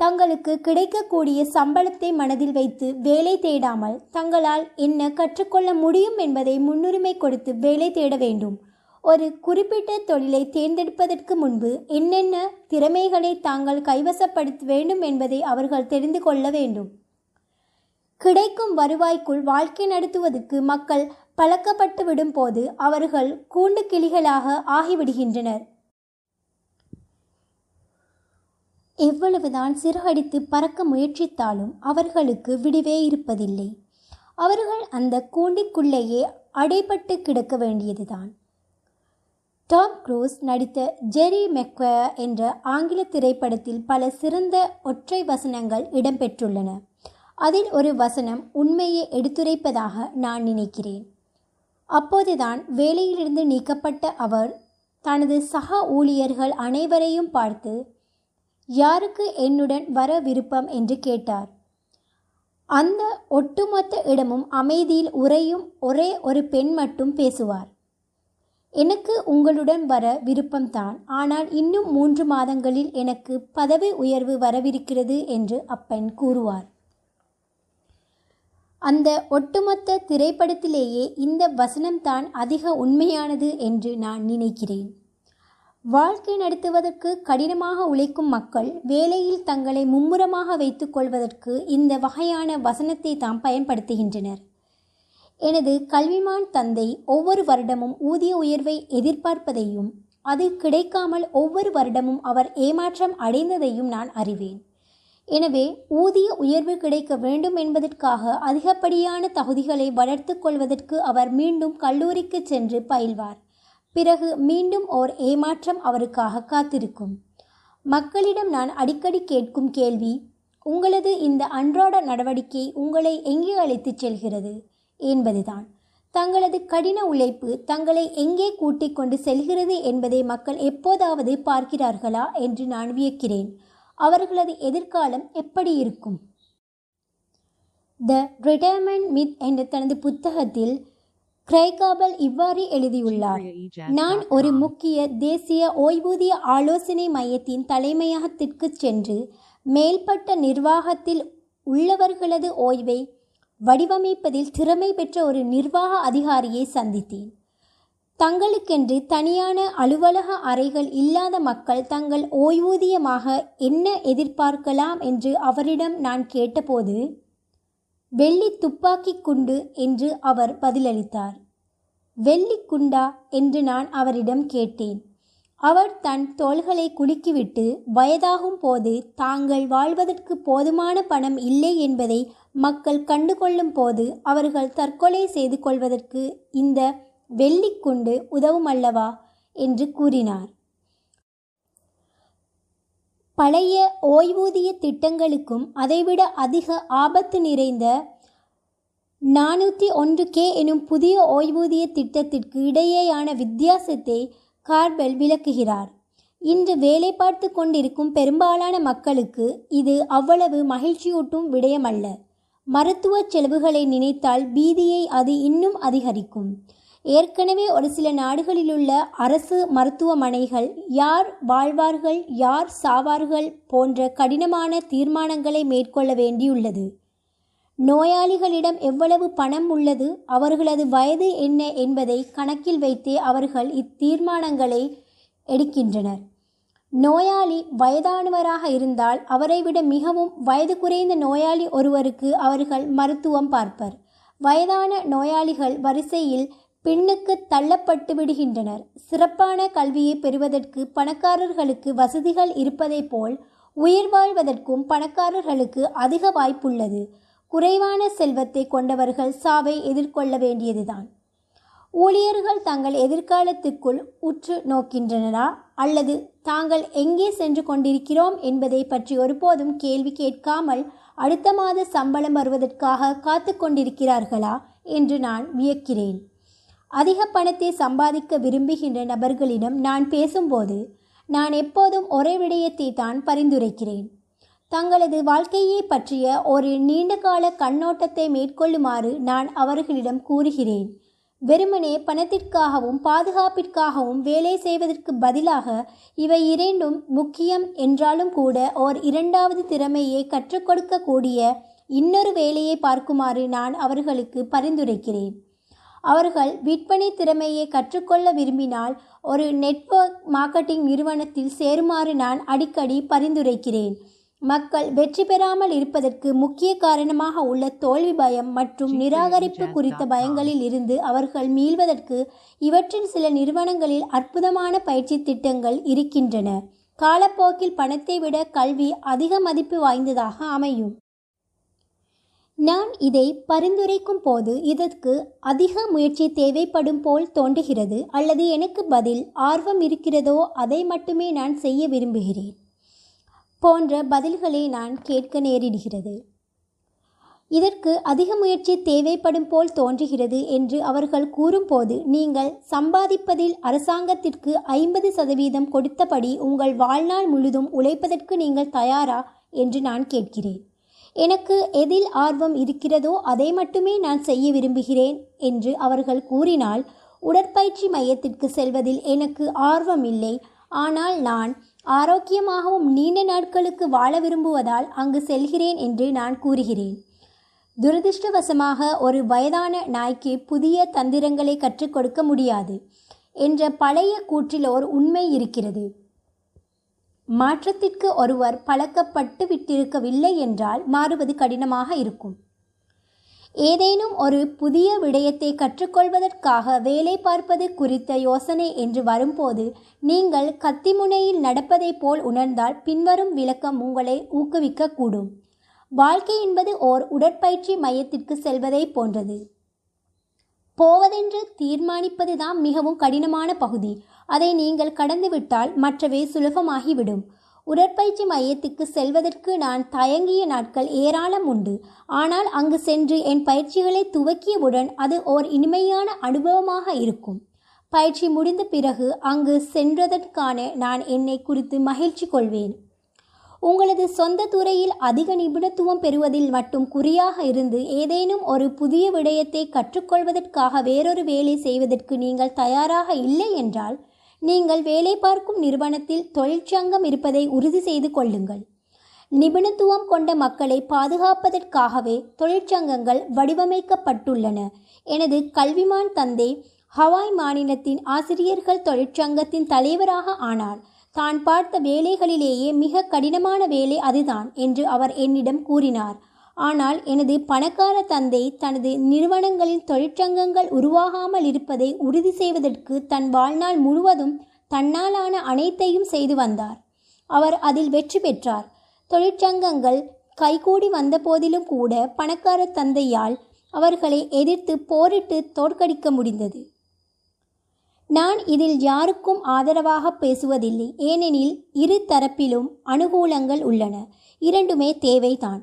தங்களுக்கு கிடைக்கக்கூடிய சம்பளத்தை மனதில் வைத்து வேலை தேடாமல் தங்களால் என்ன கற்றுக்கொள்ள முடியும் என்பதை முன்னுரிமை கொடுத்து வேலை தேட வேண்டும். ஒரு குறிப்பிட்ட தொழிலை தேர்ந்தெடுப்பதற்கு முன்பு என்னென்ன திறமைகளை தாங்கள் கைவசப்படுத்த வேண்டும் என்பதை அவர்கள் தெரிந்து கொள்ள வேண்டும். கிடைக்கும் வருவாய்க்குள் வாழ்க்கை நடத்துவதற்கு மக்கள் பழக்கப்பட்டு விடும் போது அவர்கள் கூண்டு கிளிகளாக ஆகிவிடுகின்றனர். எவ்வளவுதான் சிறகடித்து பறக்க முயற்சித்தாலும் அவர்களுக்கு விடுவே இருப்பதில்லை. அவர்கள் அந்த கூண்டிற்குள்ளேயே அடைபட்டு கிடக்க வேண்டியதுதான். டாம் க்ரூஸ் நடித்த ஜெரி மெக்வயர் என்ற ஆங்கில திரைப்படத்தில் பல சிறந்த ஒற்றை வசனங்கள் இடம்பெற்றுள்ளன. அதில் ஒரு வசனம் உண்மையை எடுத்துரைப்பதாக நான் நினைக்கிறேன். அப்போதுதான் வேலையிலிருந்து நீக்கப்பட்ட அவர் தனது சக ஊழியர்கள் அனைவரையும் பார்த்து யாருக்கு என்னுடன் வர விருப்பம் என்று கேட்டார். அந்த ஒட்டுமொத்த இடமும் அமைதியில் உறையும் ஒரே ஒரு பெண் மட்டும் பேசுவார். எனக்கு உங்களுடன் வர விருப்பம்தான் ஆனால் இன்னும் மூன்று மாதங்களில் எனக்கு பதவி உயர்வு வரவிருக்கிறது என்று அப்பெண் கூறுவார். அந்த ஒட்டுமொத்த திரைப்படத்திலேயே இந்த வசனம்தான் அதிக உண்மையானது என்று நான் நினைக்கிறேன். வாழ்க்கை நடத்துவதற்கு கடினமாக உழைக்கும் மக்கள் வேலையில் தங்களை மும்முரமாக வைத்துக் கொள்வதற்கு இந்த வகையான வசனத்தை தாம் பயன்படுத்துகின்றனர். எனது கல்விமான் தந்தை ஒவ்வொரு வருடமும் ஊதிய உயர்வை எதிர்பார்ப்பதையும் அது கிடைக்காமல் ஒவ்வொரு வருடமும் அவர் ஏமாற்றம் அடைந்ததையும் நான் அறிவேன். எனவே ஊதிய உயர்வு கிடைக்க வேண்டும் என்பதற்காக அதிகப்படியான தகுதிகளை வளர்த்து கொள்வதற்கு அவர் மீண்டும் கல்லூரிக்கு சென்று பயில்வார். பிறகு மீண்டும் ஓர் ஏமாற்றம் அவருக்காக காத்திருக்கும். மக்களிடம் நான் அடிக்கடி கேட்கும் கேள்வி உங்களது இந்த அன்றாட நடவடிக்கை உங்களை எங்கே அழைத்துச் செல்கிறது? என்பதுதான். தங்களது கடின உழைப்பு தங்களை எங்கே கூட்டிக் கொண்டு செல்கிறது என்பதை மக்கள் எப்போதாவது பார்க்கிறார்களா என்று நான் வியக்கிறேன். அவர்களது எதிர்காலம் எப்படி இருக்கும்? த ரிட்டையர்மெண்ட் மித் என்ற தனது புத்தகத்தில் கிரைகாபல் இவ்வாறு எழுதியுள்ளார். நான் ஒரு முக்கிய தேசிய ஓய்வூதிய ஆலோசனை மையத்தின் தலைமையகத்திற்கு சென்று மேல்பட்ட நிர்வாகத்தில் உள்ளவர்களது ஓய்வை வடிவமைப்பதில் திறமை பெற்ற ஒரு நிர்வாக அதிகாரியை சந்தித்தேன். தங்களுக்கென்று தனியான அலுவலக அறைகள் இல்லாத மக்கள் தங்கள் ஓய்வூதியமாக என்ன எதிர்பார்க்கலாம் என்று அவரிடம் நான் கேட்டபோது வெள்ளி துப்பாக்கி குண்டு என்று அவர் பதிலளித்தார். வெள்ளி குண்டா என்று நான் அவரிடம் கேட்டேன். அவர் தன் தோள்களை குலுக்கிவிட்டு வயதாகும் போது தாங்கள் வாழ்வதற்கு போதுமான பணம் இல்லை என்பதை மக்கள் கண்டுகொள்ளும் போது அவர்கள் தற்கொலை செய்து கொள்வதற்கு இந்த வெள்ளிக்குண்டு உதவும் அல்லவா என்று கூறினார். பழைய ஓய்வூதிய திட்டங்களுக்கும் அதைவிட அதிக ஆபத்து நிறைந்த நானூற்றி ஒன்று கே எனும் புதிய ஓய்வூதிய திட்டத்திற்கு இடையேயான வித்தியாசத்தை கார்பெல் விளக்குகிறார். இன்று வேலை பார்த்து கொண்டிருக்கும் பெரும்பாலான மக்களுக்கு இது அவ்வளவு மகிழ்ச்சியூட்டும் விடயமல்ல. மருத்துவ செலவுகளை நினைத்தால் பீதியை அது இன்னும் அதிகரிக்கும். ஏற்கனவே ஒரு சில நாடுகளிலுள்ள அரசு மருத்துவமனைகள் யார் வாழ்வார்கள் யார் சாவார்கள் போன்ற கடினமான தீர்மானங்களை மேற்கொள்ள வேண்டியுள்ளது. நோயாளிகளிடம் எவ்வளவு பணம் உள்ளது அவர்களது வயது என்ன என்பதை கணக்கில் வைத்தே அவர்கள் இத்தீர்மானங்களை எடுக்கின்றனர். நோயாளி வயதானவராக இருந்தால் அவரை விட மிகவும் வயது குறைந்த நோயாளி ஒருவருக்கு அவர்கள் மருத்துவம் பார்ப்பர். வயதான நோயாளிகள் வரிசையில் பின்னுக்கு தள்ளப்பட்டு விடுகின்றனர். சிறப்பான கல்வியை பெறுவதற்கு பணக்காரர்களுக்கு வசதிகள் இருப்பதைப் போல் உயிர் வாழ்வதற்கும் பணக்காரர்களுக்கு அதிக வாய்ப்புள்ளது. குறைவான செல்வத்தை கொண்டவர்கள் சாவை எதிர்கொள்ள வேண்டியதுதான். ஊழியர்கள் தங்கள் எதிர்காலத்துக்குள் உற்று நோக்கின்றனரா? அல்லது தாங்கள் எங்கே சென்று கொண்டிருக்கிறோம் என்பதை பற்றி ஒருபோதும் கேள்வி கேட்காமல் அடுத்த மாத சம்பளம் வருவதற்காக காத்து கொண்டிருக்கிறார்களா? என்று நான் வியக்கிறேன். அதிக பணத்தை சம்பாதிக்க விரும்புகின்ற நபர்களிடம் நான் பேசும்போது நான் எப்போதும் ஒரே விடயத்தை தான் பரிந்துரைக்கிறேன். தங்களது வாழ்க்கையை பற்றிய ஒரு நீண்டகால கண்ணோட்டத்தை மேற்கொள்ளுமாறு நான் அவர்களிடம் கூறுகிறேன். வெறுமனே பணத்திற்காகவும் பாதுகாப்பிற்காகவும் வேலை செய்வதற்கு பதிலாக இவை இரண்டும் முக்கியம் என்றாலும் கூட ஓர் இரண்டாவது திறமையை கற்றுக் கொடுக்கக்கூடிய இன்னொரு வேலையை பார்க்குமாறு நான் அவர்களுக்கு பரிந்துரைக்கிறேன். அவர்கள் விற்பனை திறமையை கற்றுக்கொள்ள விரும்பினால் ஒரு நெட்வொர்க் மார்க்கெட்டிங் நிறுவனத்தில் சேருமாறு நான் அடிக்கடி பரிந்துரைக்கிறேன். மக்கள் வெற்றி பெறாமல் இருப்பதற்கு முக்கிய காரணமாக உள்ள தோல்வி பயம் மற்றும் நிராகரிப்பு குறித்த பயங்களில் இருந்து அவர்கள் மீள்வதற்கு இவற்றில் சில நிறுவனங்களில் அற்புதமான பயிற்சி திட்டங்கள் இருக்கின்றன. காலப்போக்கில் பணத்தை விட கல்வி அதிக மதிப்பு வாய்ந்ததாக அமையும். நான் இதை பரிந்துரைக்கும் போது இதற்கு அதிக முயற்சி தேவைப்படும் போல் தோன்றுகிறது. அல்லது எனக்கு பதில் ஆர்வம் இருக்கிறதோ அதை மட்டுமே நான் செய்ய விரும்புகிறேன் போன்ற பதில்களை நான் கேட்க நேரிடுகிறது. இதற்கு அதிக முயற்சி தேவைப்படும் போல் தோன்றுகிறது என்று அவர்கள் கூறும்போது நீங்கள் சம்பாதிப்பதில் அரசாங்கத்திற்கு ஐம்பது சதவீதம் கொடுத்தபடி உங்கள் வாழ்நாள் முழுதும் உழைப்பதற்கு நீங்கள் தயாரா? என்று நான் கேட்கிறேன். எனக்கு எதில் ஆர்வம் இருக்கிறதோ அதை மட்டுமே நான் செய்ய விரும்புகிறேன் என்று அவர்கள் கூறினால் உடற்பயிற்சி மையத்திற்கு செல்வதில் எனக்கு ஆர்வம் இல்லை. ஆனால் நான் ஆரோக்கியமாகவும் நீண்ட நாட்களுக்கு வாழ விரும்புவதால் அங்கு செல்கிறேன் என்று நான் கூறுகிறேன். துரதிருஷ்டவசமாக ஒரு வயதான நாய்க்கு புதிய தந்திரங்களை கற்றுக் கொடுக்க முடியாது என்ற பழைய கூற்றில் ஒரு உண்மை இருக்கிறது. மாற்றத்திற்கு ஒருவர் பழக்கப்பட்டு விட்டிருக்கவில்லை என்றால் மாறுவது கடினமாக இருக்கும். ஏதேனும் ஒரு புதிய விடயத்தை கற்றுக்கொள்வதற்காக வேலை பார்ப்பது குறித்த யோசனை என்று வரும்போது நீங்கள் கத்திமுனையில் நடப்பதைப் போல் உணர்ந்தால் பின்வரும் விளக்கம் உங்களை ஊக்குவிக்கக்கூடும். வாழ்க்கை என்பது ஓர் உடற்பயிற்சி மையத்திற்கு செல்வதை போன்றது. போவதென்று தீர்மானிப்பதுதான் மிகவும் கடினமான பகுதி. அதை நீங்கள் கடந்துவிட்டால் மற்றவை சுலபமாகிவிடும். உடற்பயிற்சி மையத்துக்கு செல்வதற்கு நான் தயங்கிய நாட்கள் ஏராளம் உண்டு. ஆனால் அங்கு சென்று என் பயிற்சிகளை துவக்கியவுடன் அது ஓர் இனிமையான அனுபவமாக இருக்கும். பயிற்சி முடிந்த பிறகு அங்கு சென்றதற்கான நான் என்னை குறித்து மகிழ்ச்சி கொள்வேன். உங்களது சொந்த துறையில் அதிக நிபுணத்துவம் பெறுவதில் மட்டும் குறியாக இருந்து ஏதேனும் ஒரு புதிய விடயத்தை கற்றுக்கொள்வதற்காக வேறொரு வேலை செய்வதற்கு நீங்கள் தயாராக இல்லை என்றால் நீங்கள் வேலை பார்க்கும் நிறுவனத்தில் தொழிற்சங்கம் இருப்பதை உறுதி செய்து கொள்ளுங்கள். நிபுணத்துவம் கொண்ட மக்களை பாதுகாப்பதற்காகவே தொழிற்சங்கங்கள் வடிவமைக்கப்பட்டுள்ளன. எனது கல்விமான் தந்தை ஹவாய் மாநிலத்தின் ஆசிரியர்கள் தொழிற்சங்கத்தின் தலைவராக ஆனார். தான் பார்த்த வேலைகளிலேயே மிக கடினமான வேலை அதுதான் என்று அவர் என்னிடம் கூறினார். ஆனால் எனது பணக்கார தந்தை தனது நிறுவனங்களின் தொழிற்சங்கங்கள் உருவாகாமல் இருப்பதை உறுதி செய்வதற்கு தன் வாழ்நாள் முழுவதும் தன்னாலான அனைத்தையும் செய்து வந்தார். அவர் அதில் வெற்றி பெற்றார். தொழிற்சங்கங்கள் கைகூடி வந்த போதிலும் கூட பணக்கார தந்தையால் அவர்களை எதிர்த்து போரிட்டு தோற்கடிக்க முடிந்தது. நான் இதில் யாருக்கும் ஆதரவாக பேசுவதில்லை. ஏனெனில் இரு தரப்பிலும் அனுகூலங்கள் உள்ளன. இரண்டுமே தேவைதான்.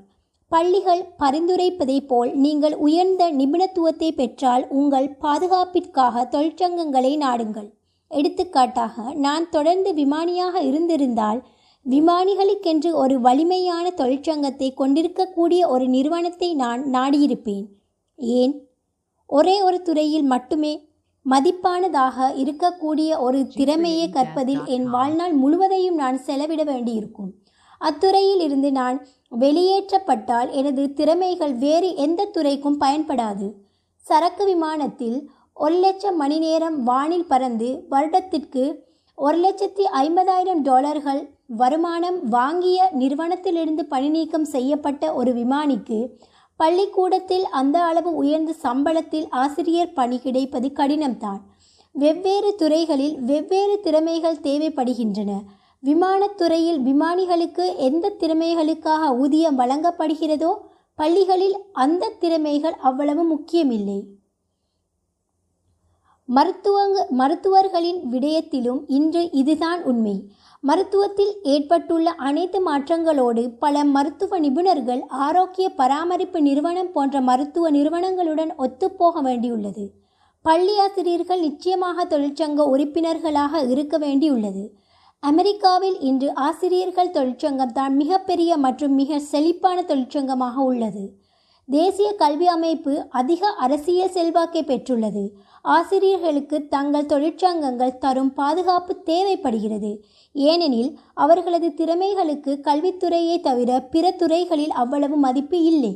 பள்ளிகள் பரிந்துரைப்பதைப் போல் நீங்கள் உயர்ந்த நிபுணத்துவத்தை பெற்றால் உங்கள் பாதுகாப்பிற்காக தொழிற்சங்கங்களை நாடுங்கள். எடுத்துக்காட்டாக நான் தொடர்ந்து விமானியாக இருந்திருந்தால் விமானிகளுக்கென்று ஒரு வலிமையான தொழிற்சங்கத்தை கொண்டிருக்கக்கூடிய ஒரு நிறுவனத்தை நான் நாடியிருப்பேன். ஏன்? ஒரே ஒரு துறையில் மட்டுமே மதிப்பானதாக இருக்கக்கூடிய ஒரு திறமையை கற்பதில் என் வாழ்நாள் முழுவதையும் நான் செலவிட வேண்டியிருக்கும். அத்துறையில் இருந்து நான் வெளியேற்றப்பட்டால் எனது திறமைகள் வேறு எந்த துறைக்கும் பயன்படாது. சரக்கு விமானத்தில் ஒரு லட்சம் மணி நேரம் வானில் பறந்து வருடத்திற்கு ஒரு லட்சத்தி ஐம்பதாயிரம் டாலர்கள் வருமானம் வாங்கிய நிறுவனத்திலிருந்து பணிநீக்கம் செய்யப்பட்ட ஒரு விமானிக்கு பள்ளிக்கூடத்தில் அந்த அளவு உயர்ந்த சம்பளத்தில் ஆசிரியர் பணி கிடைப்பது கடினம்தான். வெவ்வேறு துறைகளில் வெவ்வேறு திறமைகள் தேவைப்படுகின்றன. விமானத்துறையில் விமானிகளுக்கு எந்த திறமைகளுக்காக ஊதியம் வழங்கப்படுகிறதோ பள்ளிகளில் அந்த திறமைகள் அவ்வளவு முக்கியமில்லை. மருத்துவங்க மருத்துவர்களின் விடயத்திலும் இன்று இதுதான் உண்மை. மருத்துவத்தில் ஏற்பட்டுள்ள அனைத்து மாற்றங்களோடு பல மருத்துவ நிபுணர்கள் ஆரோக்கிய பராமரிப்பு நிறுவனம் போன்ற மருத்துவ நிறுவனங்களுடன் ஒத்துப்போக வேண்டியுள்ளது. பள்ளி ஆசிரியர்கள் நிச்சயமாக தொழிற்சங்க உறுப்பினர்களாக இருக்க வேண்டியுள்ளது. அமெரிக்காவில் இன்று ஆசிரியர்கள் தொழிற்சங்கம் தான் மிகப்பெரிய மற்றும் மிக செழிப்பான தொழிற்சங்கமாக உள்ளது. தேசிய கல்வி அமைப்பு அதிக அரசியல் செல்வாக்கை பெற்றுள்ளது. ஆசிரியர்களுக்கு தங்கள் தொழிற்சங்கங்கள் தரும் பாதுகாப்பு தேவைப்படுகிறது. ஏனெனில் அவர்களது திறமைகளுக்கு கல்வித்துறையை தவிர பிற துறைகளில் அவ்வளவு மதிப்பு இல்லை.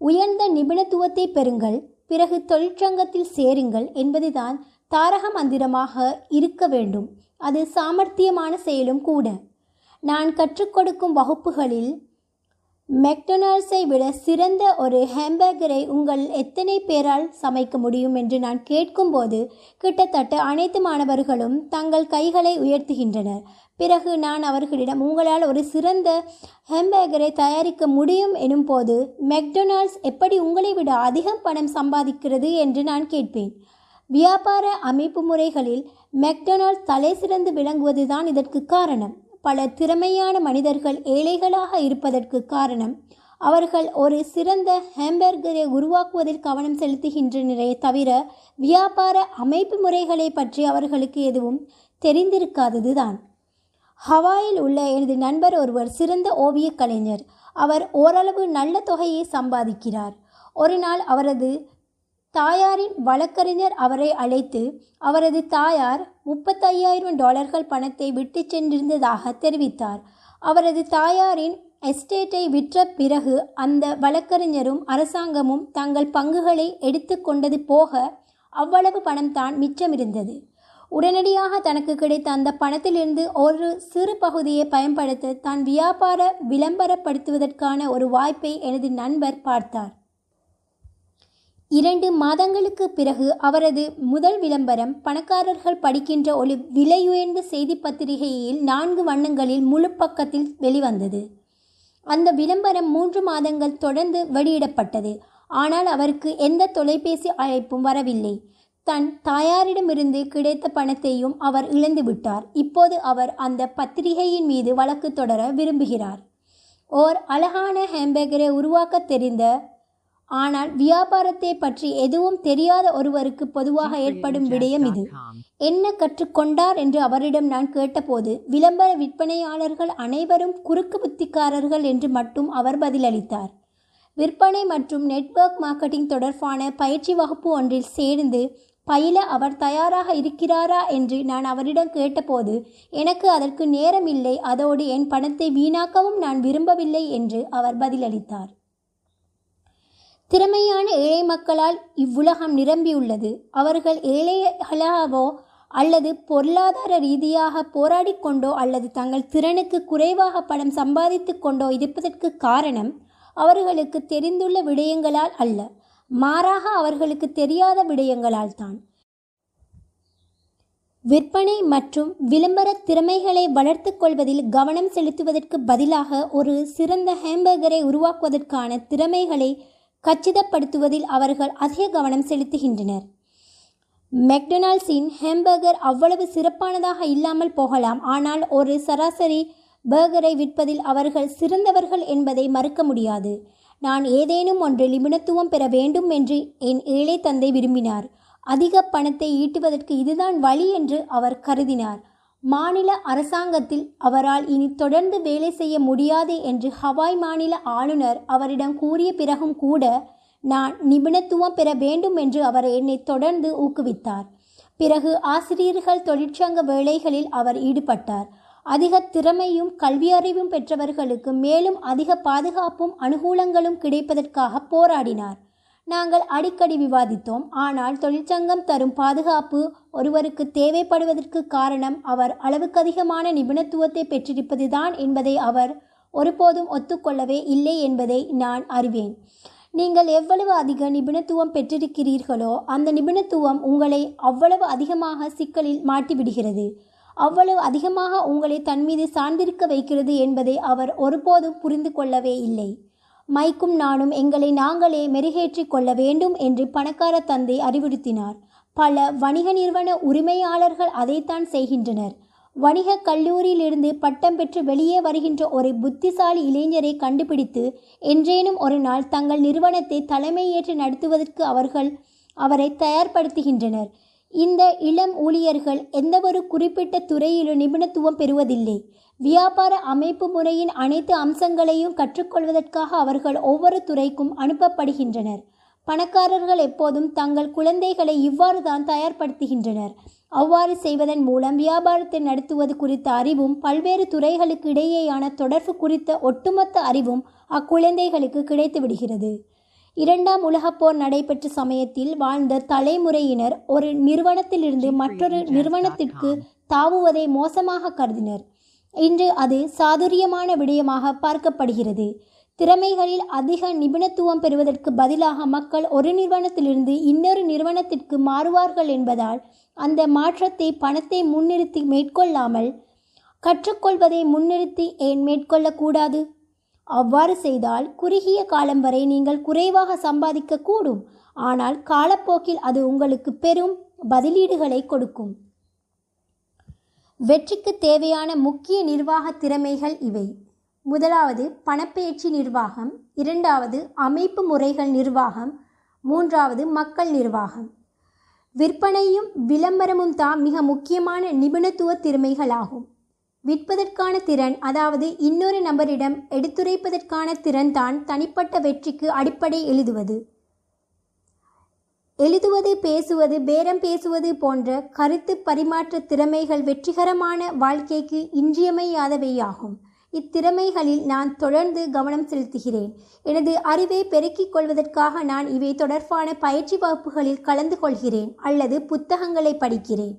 உயர்ந்த நிபுணத்துவத்தை பெறுங்கள் பிறகு தொழிற்சங்கத்தில் சேருங்கள் என்பதுதான் தாரக மந்திரமாக இருக்க வேண்டும். அது சாமர்த்தியமான செயலும் கூட. நான் கற்றுக் கொடுக்கும் வகுப்புகளில் மெக்டொனால்ட்ஸை விட சிறந்த ஒரு ஹேம்பர்கரை உங்கள் எத்தனை பேரால் சமைக்க முடியும் என்று நான் கேட்கும்போது கிட்டத்தட்ட அனைத்து மாணவர்களும் தங்கள் கைகளை உயர்த்துகின்றனர். பிறகு நான் அவர்களிடம் உங்களால் ஒரு சிறந்த ஹேம்பர்கரை தயாரிக்க முடியும் எனும் போது மெக்டொனால்ட்ஸ் எப்படி உங்களை விட அதிகம் பணம் சம்பாதிக்கிறது? என்று நான் கேட்பேன். வியாபார அமைப்பு முறைகளில் மெக்டொனால்ட் தலை சிறந்து விளங்குவதுதான் இதற்கு காரணம். பல திறமையான மனிதர்கள் ஏழைகளாக இருப்பதற்கு காரணம். அவர்கள் ஒரு சிறந்த ஹேம்பர்கரை உருவாக்குவதில் கவனம் செலுத்துகின்றனரே தவிர வியாபார அமைப்பு முறைகளை பற்றி அவர்களுக்கு எதுவும் தெரிந்திருக்காததுதான். ஹவாயில் உள்ள எனது நண்பர் ஒருவர் சிறந்த ஓவியக் கலைஞர். அவர் ஓரளவு நல்ல தொகையை சம்பாதிக்கிறார். ஒரு நாள் அவரது தாயாரின் வழக்கறிஞர் அவரை அழைத்து அவரது தாயார் முப்பத்தையாயிரம் டாலர்கள் பணத்தை விட்டு சென்றிருந்ததாக தெரிவித்தார். அவரது தாயாரின் எஸ்டேட்டை விற்ற பிறகு அந்த வழக்கறிஞரும் அரசாங்கமும் தங்கள் பங்குகளை எடுத்து கொண்டது போக அவ்வளவு பணம் தான் மிச்சமிருந்தது. உடனடியாக தனக்கு கிடைத்த அந்த பணத்திலிருந்து ஒரு சிறு பகுதியை பயன்படுத்த தான் வியாபார விளம்பரப்படுத்துவதற்கான ஒரு வாய்ப்பை எனது நண்பர் பார்த்தார். இரண்டு மாதங்களுக்கு பிறகு அவரது முதல் விளம்பரம் பணக்காரர்கள் படிக்கின்ற ஒரு விலையுயர்ந்த செய்தி பத்திரிகையில் நான்கு வண்ணங்களில் முழு பக்கத்தில் வெளிவந்தது. அந்த விளம்பரம் மூன்று மாதங்கள் தொடர்ந்து வெளியிடப்பட்டது. ஆனால் அவருக்கு எந்த தொலைபேசி அழைப்பும் வரவில்லை. தன் தாயாரிடமிருந்து கிடைத்த பணத்தையும் அவர் இழந்துவிட்டார் இப்போது அவர் அந்த பத்திரிகையின் மீது வழக்கு தொடர விரும்புகிறார். ஓர் அழகான ஹேம்பேக்கரை உருவாக்க தெரிந்த ஆனால் வியாபாரத்தை பற்றி எதுவும் தெரியாத ஒருவருக்கு பொதுவாக ஏற்படும் விடயம் இது. என்ன கற்றுக்கொண்டார் என்று அவரிடம் நான் கேட்டபோது விளம்பர விற்பனையாளர்கள் அனைவரும் குறுக்கு புத்திக்காரர்கள் என்று மட்டும் அவர் பதிலளித்தார். விற்பனை மற்றும் நெட்வொர்க் மார்க்கெட்டிங் தொடர்பான பயிற்சி வகுப்பு ஒன்றில் சேர்ந்து பயில அவர் தயாராக இருக்கிறாரா என்று நான் அவரிடம் கேட்டபோது எனக்கு அதற்கு நேரமில்லை அதோடு என் பணத்தை வீணாக்கவும் நான் விரும்பவில்லை என்று அவர் பதிலளித்தார். திறமையான ஏழை மக்களால் இவ்வுலகம் நிரம்பியுள்ளது. அவர்கள் ஏழைகளாகவோ அல்லது பொருளாதார ரீதியாக போராடி கொண்டோ அல்லது தங்கள் திறனுக்கு குறைவாக பணம் சம்பாதித்து கொண்டோ இருப்பதற்கு காரணம் அவர்களுக்கு தெரிந்துள்ள விடயங்களால் அல்ல. மாறாக அவர்களுக்கு தெரியாத விடயங்களால் தான். விற்பனை மற்றும் விளம்பர திறமைகளை வளர்த்து கொள்வதில் கவனம் செலுத்துவதற்கு பதிலாக ஒரு சிறந்த ஹேம்பர்கரை உருவாக்குவதற்கான திறமைகளை கச்சிதப்படுத்துவதில் அவர்கள் அதிக கவனம் செலுத்துகின்றனர். மெக்டொனால்ட்ஸின் ஹேம்பர்கர் அவ்வளவு சிறப்பானதாக இல்லாமல் போகலாம். ஆனால் ஒரு சராசரி பர்கரை விற்பதில் அவர்கள் சிறந்தவர்கள் என்பதை மறுக்க முடியாது. நான் ஏதேனும் ஒன்று நிபுணத்துவம் பெற வேண்டும் என்று என் ஏழை தந்தை விரும்பினார். அதிக பணத்தை ஈட்டுவதற்கு இதுதான் வழி என்று அவர் கருதினார். மாநில அரசாங்கத்தில் அவரால் இனி தொடர்ந்து வேலை செய்ய முடியாது என்று ஹவாய் மாநில ஆளுநர் அவரிடம் கூறிய பிறகும் கூட நான் நிபுணத்துவம் பெற வேண்டும் என்று அவர் என்னை தொடர்ந்து ஊக்குவித்தார். பிறகு ஆசிரியர்கள் தொழிற்சங்க வேலைகளில் அவர் ஈடுபட்டார். அதிக திறமையும் கல்வியறிவும் பெற்றவர்களுக்கு மேலும் அதிக பாதுகாப்பும் அனுகூலங்களும் கிடைப்பதற்காக போராடினார். நாங்கள் அடிக்கடி விவாதித்தோம். ஆனால் தொழிற்சங்கம் தரும் பாதுகாப்பு ஒருவருக்கு தேவைப்படுவதற்கு காரணம் அவர் அளவுக்கு அதிகமான நிபுணத்துவத்தை பெற்றிருப்பதுதான் என்பதை அவர் ஒருபோதும் ஒத்துக்கொள்ளவே இல்லை என்பதை நான் அறிவேன். நீங்கள் எவ்வளவு அதிக நிபுணத்துவம் பெற்றிருக்கிறீர்களோ அந்த நிபுணத்துவம் உங்களை அவ்வளவு அதிகமாக சிக்கலில் மாட்டிவிடுகிறது. அவ்வளவு அதிகமாக உங்களை தன் மீது சார்ந்திருக்க வைக்கிறது என்பதை அவர் ஒருபோதும் புரிந்து கொள்ளவே இல்லை. மைக்கும் நானும் எங்களை நாங்களே மெருகேற்றிக் கொள்ள வேண்டும் என்று பணக்கார தந்தை அறிவுறுத்தினார். பல வணிக நிறுவன உரிமையாளர்கள் அதைத்தான் செய்கின்றனர். வணிக கல்லூரியிலிருந்து பட்டம் பெற்று வெளியே வருகின்ற ஒரு புத்திசாலி இளைஞரை கண்டுபிடித்து என்றேனும் ஒரு நாள் தங்கள் நிறுவனத்தை தலைமையேற்று நடத்துவதற்கு அவர்கள் அவரை தயார்படுத்துகின்றனர். இந்த இளம் ஊழியர்கள் எந்தவொரு குறிப்பிட்ட துறையிலும் நிபுணத்துவம் பெறுவதில்லை. வியாபார அமைப்பு முறையின் அனைத்து அம்சங்களையும் கற்றுக்கொள்வதற்காக அவர்கள் ஒவ்வொரு துறைக்கும் அனுப்பப்படுகின்றனர். பணக்காரர்கள் எப்போதும் தங்கள் குழந்தைகளை இவ்வாறு தான் தயார்படுத்துகின்றனர். அவ்வாறு செய்வதன் மூலம் வியாபாரத்தை நடத்துவது குறித்த அறிவும் பல்வேறு துறைகளுக்கு இடையேயான தொடர்பு குறித்த ஒட்டுமொத்த அறிவும் அக்குழந்தைகளுக்கு கிடைத்து விடுகிறது இரண்டாம் உலகப் போர் நடைபெற்ற சமயத்தில் வாழ்ந்த தலைமுறையினர் ஒரு நிறுவனத்திலிருந்து மற்றொரு நிறுவனத்திற்கு தாவுவதை மோசமாக கருதினர். இன்று அது சாதுரியமான விடயமாக பார்க்கப்படுகிறது. திறமைகளில் அதிக நிபுணத்துவம் பெறுவதற்கு பதிலாக மக்கள் ஒரு நிறுவனத்திலிருந்து இன்னொரு நிறுவனத்திற்கு மாறுவார்கள் என்பதால் அந்த மாற்றத்தை பணத்தை முன்னிறுத்தி மேற்கொள்ளாமல் கற்றுக்கொள்வதை முன்னிறுத்தி ஏன் மேற்கொள்ளக்கூடாது? அவ்வாறு செய்தால் குறுகிய காலம் வரை நீங்கள் குறைவாக சம்பாதிக்க கூடும் ஆனால் காலப்போக்கில் அது உங்களுக்கு பெரும் பதிலீடுகளை கொடுக்கும். வெற்றிக்கு தேவையான முக்கிய நிர்வாக திறமைகள் இவை. முதலாவது பணப்பெயர்ச்சி நிர்வாகம். இரண்டாவது அமைப்பு முறைகள் நிர்வாகம். மூன்றாவது மக்கள் நிர்வாகம். விற்பனையும் விளம்பரமும் தான் மிக முக்கியமான நிபுணத்துவ திறமைகளாகும். விற்பதற்கான திறன் அதாவது இன்னொரு நபரிடம் எடுத்துரைப்பதற்கான திறன் தான் தனிப்பட்ட வெற்றிக்கு அடிப்படை எழுதுவது. எழுதுவது பேசுவது பேரம் பேசுவது போன்ற கருத்து பரிமாற்ற திறமைகள் வெற்றிகரமான வாழ்க்கைக்கு இன்றியமையாதவையாகும். இத்திறமைகளில் நான் தொடர்ந்து கவனம் செலுத்துகிறேன். எனது அறிவை பெருக்கிக் கொள்வதற்காக நான் இவை தொடர்பான பயிற்சி வகுப்புகளில் கலந்து கொள்கிறேன் அல்லது புத்தகங்களை படிக்கிறேன்.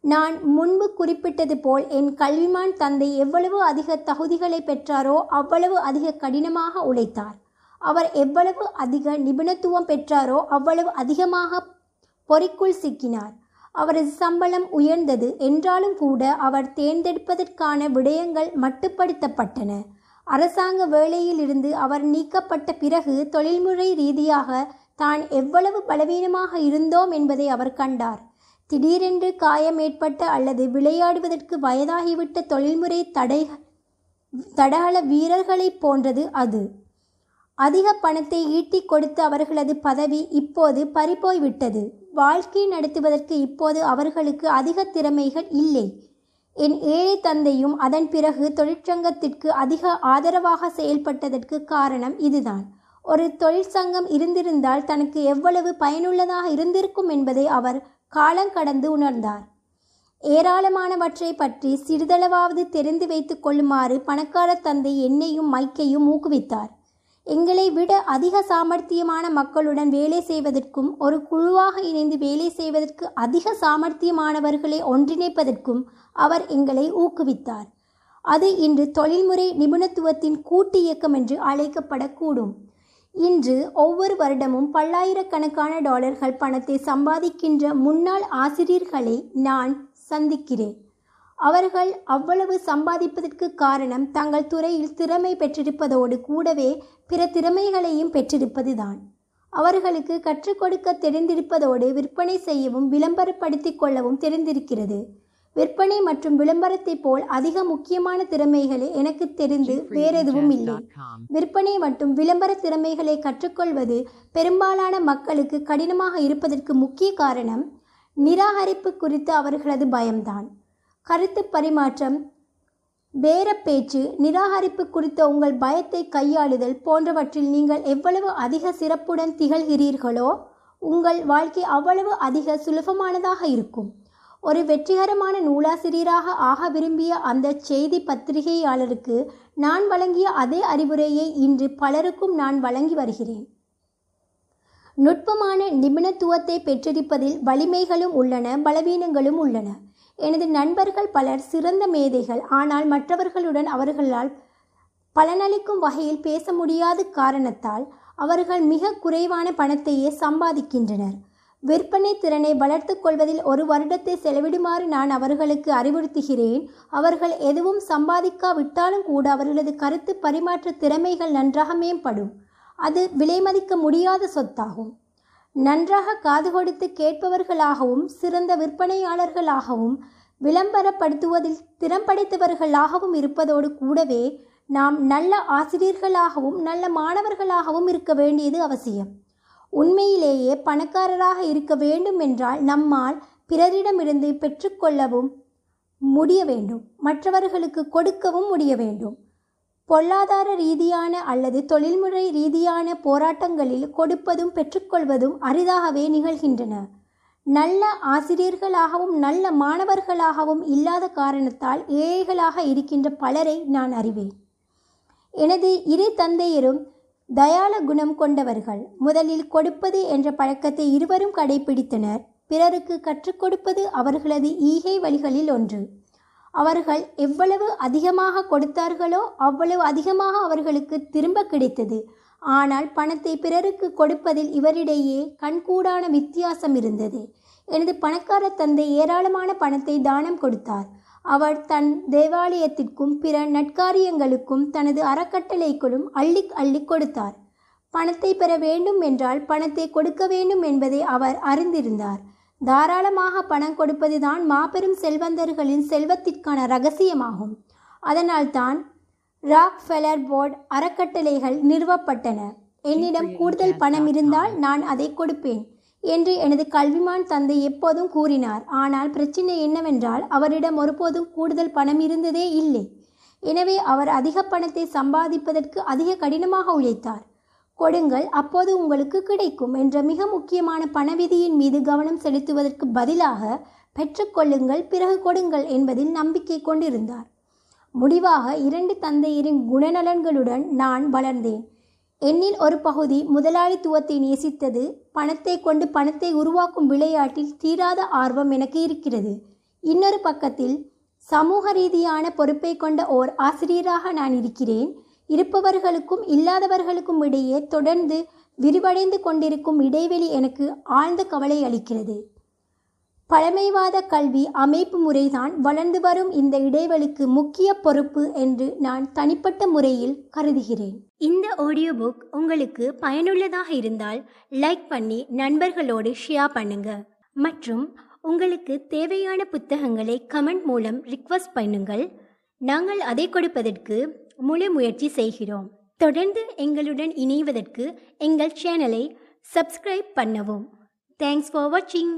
நான் முன்பு குறிப்பிட்டது போல் என் கல்விமான் தந்தை எவ்வளவு அதிக தகுதிகளை பெற்றாரோ அவ்வளவு அதிக கடினமாக உழைத்தார். அவர் எவ்வளவு அதிக நிபுணத்துவம் பெற்றாரோ அவ்வளவு அதிகமாக பொறிக்குள் சிக்கினார். அவரது சம்பளம் உயர்ந்தது. என்றாலும் கூட அவர் தேர்ந்தெடுப்பதற்கான விடயங்கள் மட்டுப்படுத்தப்பட்டன. அரசாங்க வேலையிலிருந்து அவர் நீக்கப்பட்ட பிறகு தொழில்முறை ரீதியாக தான் எவ்வளவு பலவீனமாக இருந்தோம் என்பதை அவர் கண்டார். திடீரென்று காயம் ஏற்பட்ட அல்லது விளையாடுவதற்கு வயதாகிவிட்ட தொழில்முறை தடை தடகள வீரர்களைப் போன்றது அது. அதிக பணத்தை ஈட்டிக் கொடுத்த அவர்களது பதவி இப்போது பறிபோய்விட்டது. வாழ்க்கை நடத்துவதற்கு இப்போது அவர்களுக்கு அதிக திறமைகள் இல்லை. என் ஏழை தந்தையும் அதன் பிறகு தொழிற்சங்கத்திற்கு அதிக ஆதரவாக செயல்பட்டதற்கு காரணம் இதுதான். ஒரு தொழிற்சங்கம் இருந்திருந்தால் தனக்கு எவ்வளவு பயனுள்ளதாக இருந்திருக்கும் என்பதை அவர் காலங்கடந்து உணர்ந்தார். ஏராளமானவற்றை பற்றி சிறிதளவாவது தெரிந்து வைத்துக் கொள்ளுமாறு பணக்கார தந்தை என்னையும் மைக்கையும் ஊக்குவித்தார். எங்களை விட அதிக சாமர்த்தியமான மக்களுடன் வேலை செய்வதற்கும் ஒரு குழுவாக இணைந்து வேலை செய்வதற்கு அதிக சாமர்த்தியமானவர்களை ஒன்றிணைப்பதற்கும் அவர் எங்களை ஊக்குவித்தார். அது இன்று தொழில்முறை நிபுணத்துவத்தின் கூட்டு இயக்கம் என்று அழைக்கப்படக்கூடும். இன்று ஒவ்வொரு வருடமும் பல்லாயிரக்கணக்கான டாலர்கள் பணத்தை சம்பாதிக்கின்ற முன்னாள் ஆசிரியர்களை நான் சந்திக்கிறேன். அவர்கள் அவ்வளவு சம்பாதிப்பதற்கு காரணம் தங்கள் துறையில் திறமை பெற்றிருப்பதோடு கூடவே பிற திறமைகளையும் பெற்றிருப்பதுதான். அவர்களுக்கு கற்றுக் கொடுக்க தெரிந்திருப்பதோடு விற்பனை செய்யவும் விளம்பரப்படுத்திக் கொள்ளவும் தெரிந்திருக்கிறது. விற்பனை மற்றும் விளம்பரத்தை போல் அதிக முக்கியமான திறமைகளை எனக்கு தெரிந்து வேறெதுவும் இல்லை. விற்பனை மற்றும் விளம்பர திறமைகளை கற்றுக்கொள்வது பெரும்பாலான மக்களுக்கு கடினமாக இருப்பதற்கு முக்கிய காரணம் நிராகரிப்பு குறித்து அவர்களது பயம்தான். கருத்து பரிமாற்றம் பேரப்பேச்சு நிராகரிப்பு குறித்த உங்கள் பயத்தை கையாளுதல் போன்றவற்றில் நீங்கள் எவ்வளவு அதிக சிறப்புடன் திகழ்கிறீர்களோ உங்கள் வாழ்க்கை அவ்வளவு அதிக சுலபமானதாக இருக்கும். ஒரு வெற்றிகரமான நூலாசிரியராக ஆக விரும்பிய அந்த செய்தி பத்திரிகையாளருக்கு நான் வழங்கிய அதே அறிவுரையை இன்று பலருக்கும் நான் வழங்கி வருகிறேன். நுட்பமான நிபுணத்துவத்தை பெற்றிருப்பதில் வலிமைகளும் உள்ளன பலவீனங்களும் உள்ளன. எனது நண்பர்கள் பலர் சிறந்த மேதைகள். ஆனால் மற்றவர்களுடன் அவர்களால் பலனளிக்கும் வகையில் பேச முடியாத காரணத்தால் அவர்கள் மிக குறைவான பணத்தையே சம்பாதிக்கின்றனர். விற்பனை திறனை வளர்த்துக் கொள்வதில் ஒரு வருடத்தை செலவிடுமாறு நான் அவர்களுக்கு அறிவுறுத்துகிறேன். அவர்கள் எதுவும் சம்பாதிக்காவிட்டாலும் கூட அவர்களது கருத்து பரிமாற்ற திறமைகள் நன்றாக மேம்படும். அது விலைமதிக்க முடியாத சொத்தாகும். நன்றாக காது கொடுத்து கேட்பவர்களாகவும் சிறந்த விற்பனையாளர்களாகவும் விளம்பரப்படுத்துவதில் திறம் படைத்தவர்களாகவும் இருப்பதோடு கூடவே நாம் நல்ல ஆசிரியர்களாகவும் நல்ல மாணவர்களாகவும் இருக்க வேண்டியது அவசியம். உண்மையிலேயே பணக்காரராக இருக்க வேண்டும் என்றால் நம்மால் பிறரிடமிருந்து பெற்றுக்கொள்ளவும் முடிய வேண்டும். மற்றவர்களுக்கு கொடுக்கவும் முடிய வேண்டும். பொருளாதார ரீதியான அல்லது தொழில்முறை ரீதியான போராட்டங்களில் கொடுப்பதும் பெற்றுக்கொள்வதும் அரிதாகவே நிகழ்கின்றன. நல்ல ஆசிரியர்களாகவும் நல்ல மாணவர்களாகவும் இல்லாத காரணத்தால் ஏழைகளாக இருக்கின்ற பலரை நான் அறிவேன். எனது இரு தந்தையரும் தயால குணம் கொண்டவர்கள். முதலில் கொடுப்பது என்ற பழக்கத்தை இருவரும் கடைபிடித்தனர். பிறருக்கு கற்றுக் கொடுப்பது அவர்களது ஈகை வழிகளில் ஒன்று. அவர்கள் எவ்வளவு அதிகமாக கொடுத்தார்களோ அவ்வளவு அதிகமாக அவர்களுக்கு திரும்ப கிடைத்தது. ஆனால் பணத்தை பிறருக்கு கொடுப்பதில் இவரிடையே கண்கூடான வித்தியாசம் இருந்தது. எனது பணக்கார தந்தை ஏராளமான பணத்தை தானம் கொடுத்தார். அவர் தன் தேவாலயத்திற்கும் பிற நட்காரியங்களுக்கும் தனது அறக்கட்டளைக்குள்ளும் அள்ளி அள்ளி கொடுத்தார். பணத்தை பெற வேண்டும் என்றால் பணத்தை கொடுக்க வேண்டும் என்பதை அவர் அறிந்திருந்தார். தாராளமாக பணம் கொடுப்பதுதான் மாபெரும் செல்வந்தர்களின் செல்வத்திற்கான ரகசியமாகும். அதனால்தான் ராக் ஃபெலர் போர்ட் அறக்கட்டளைகள் நிறுவப்பட்டன. என்னிடம் கூடுதல் பணம் இருந்தால் நான் அதை கொடுப்பேன் என்று எனது கல்விமான் தந்தை எப்போதும் கூறினார். ஆனால் பிரச்சனை என்னவென்றால் அவரிடம் ஒருபோதும் கூடுதல் பணம் இருந்ததே இல்லை. எனவே அவர் அதிக பணத்தை சம்பாதிப்பதற்கு அதிக கடினமாக உழைத்தார். கொடுங்கள் அப்போது உங்களுக்கு கிடைக்கும் என்ற மிக முக்கியமான பணவிதியின் மீது கவனம் செலுத்துவதற்கு பதிலாக பெற்றுக்கொள்ளுங்கள் பிறகு கொடுங்கள் என்பதில் நம்பிக்கை கொண்டிருந்தார். முடிவாக இரண்டு தந்தையரின் குணநலன்களுடன் நான் வளர்ந்தேன். என்னில் ஒரு பகுதி முதலாளித்துவத்தை நேசித்தது பணத்தை கொண்டு பணத்தை உருவாக்கும் விளையாட்டில் தீராத ஆர்வம் எனக்கு இருக்கிறது. இன்னொரு பக்கத்தில் சமூக ரீதியான பொறுப்பை கொண்ட ஓர் ஆசிரியராக நான் இருக்கிறேன். இருப்பவர்களுக்கும் இல்லாதவர்களுக்கும் இடையே தொடர்ந்து விரிவடைந்து கொண்டிருக்கும் இடைவெளி எனக்கு ஆழ்ந்த கவலை அளிக்கிறது. பழமைவாத கல்வி அமைப்பு முறைதான் வளர்ந்து வரும் இந்த இடைவெளிக்கு முக்கிய பொறுப்பு என்று நான் தனிப்பட்ட முறையில் கருதுகிறேன். இந்த ஆடியோ புக் உங்களுக்கு பயனுள்ளதாக இருந்தால் லைக் பண்ணி நண்பர்களோடு ஷேர் பண்ணுங்க. மற்றும் உங்களுக்கு தேவையான புத்தகங்களை கமெண்ட் மூலம் ரிக்வஸ்ட் பண்ணுங்கள். நாங்கள் அதை கொடுப்பதற்கு முழு முயற்சி செய்கிறோம். தொடர்ந்து எங்களுடன் இணைவதற்கு எங்கள் சேனலை சப்ஸ்கிரைப் பண்ணவும். தேங்க்ஸ் ஃபார் வாட்சிங்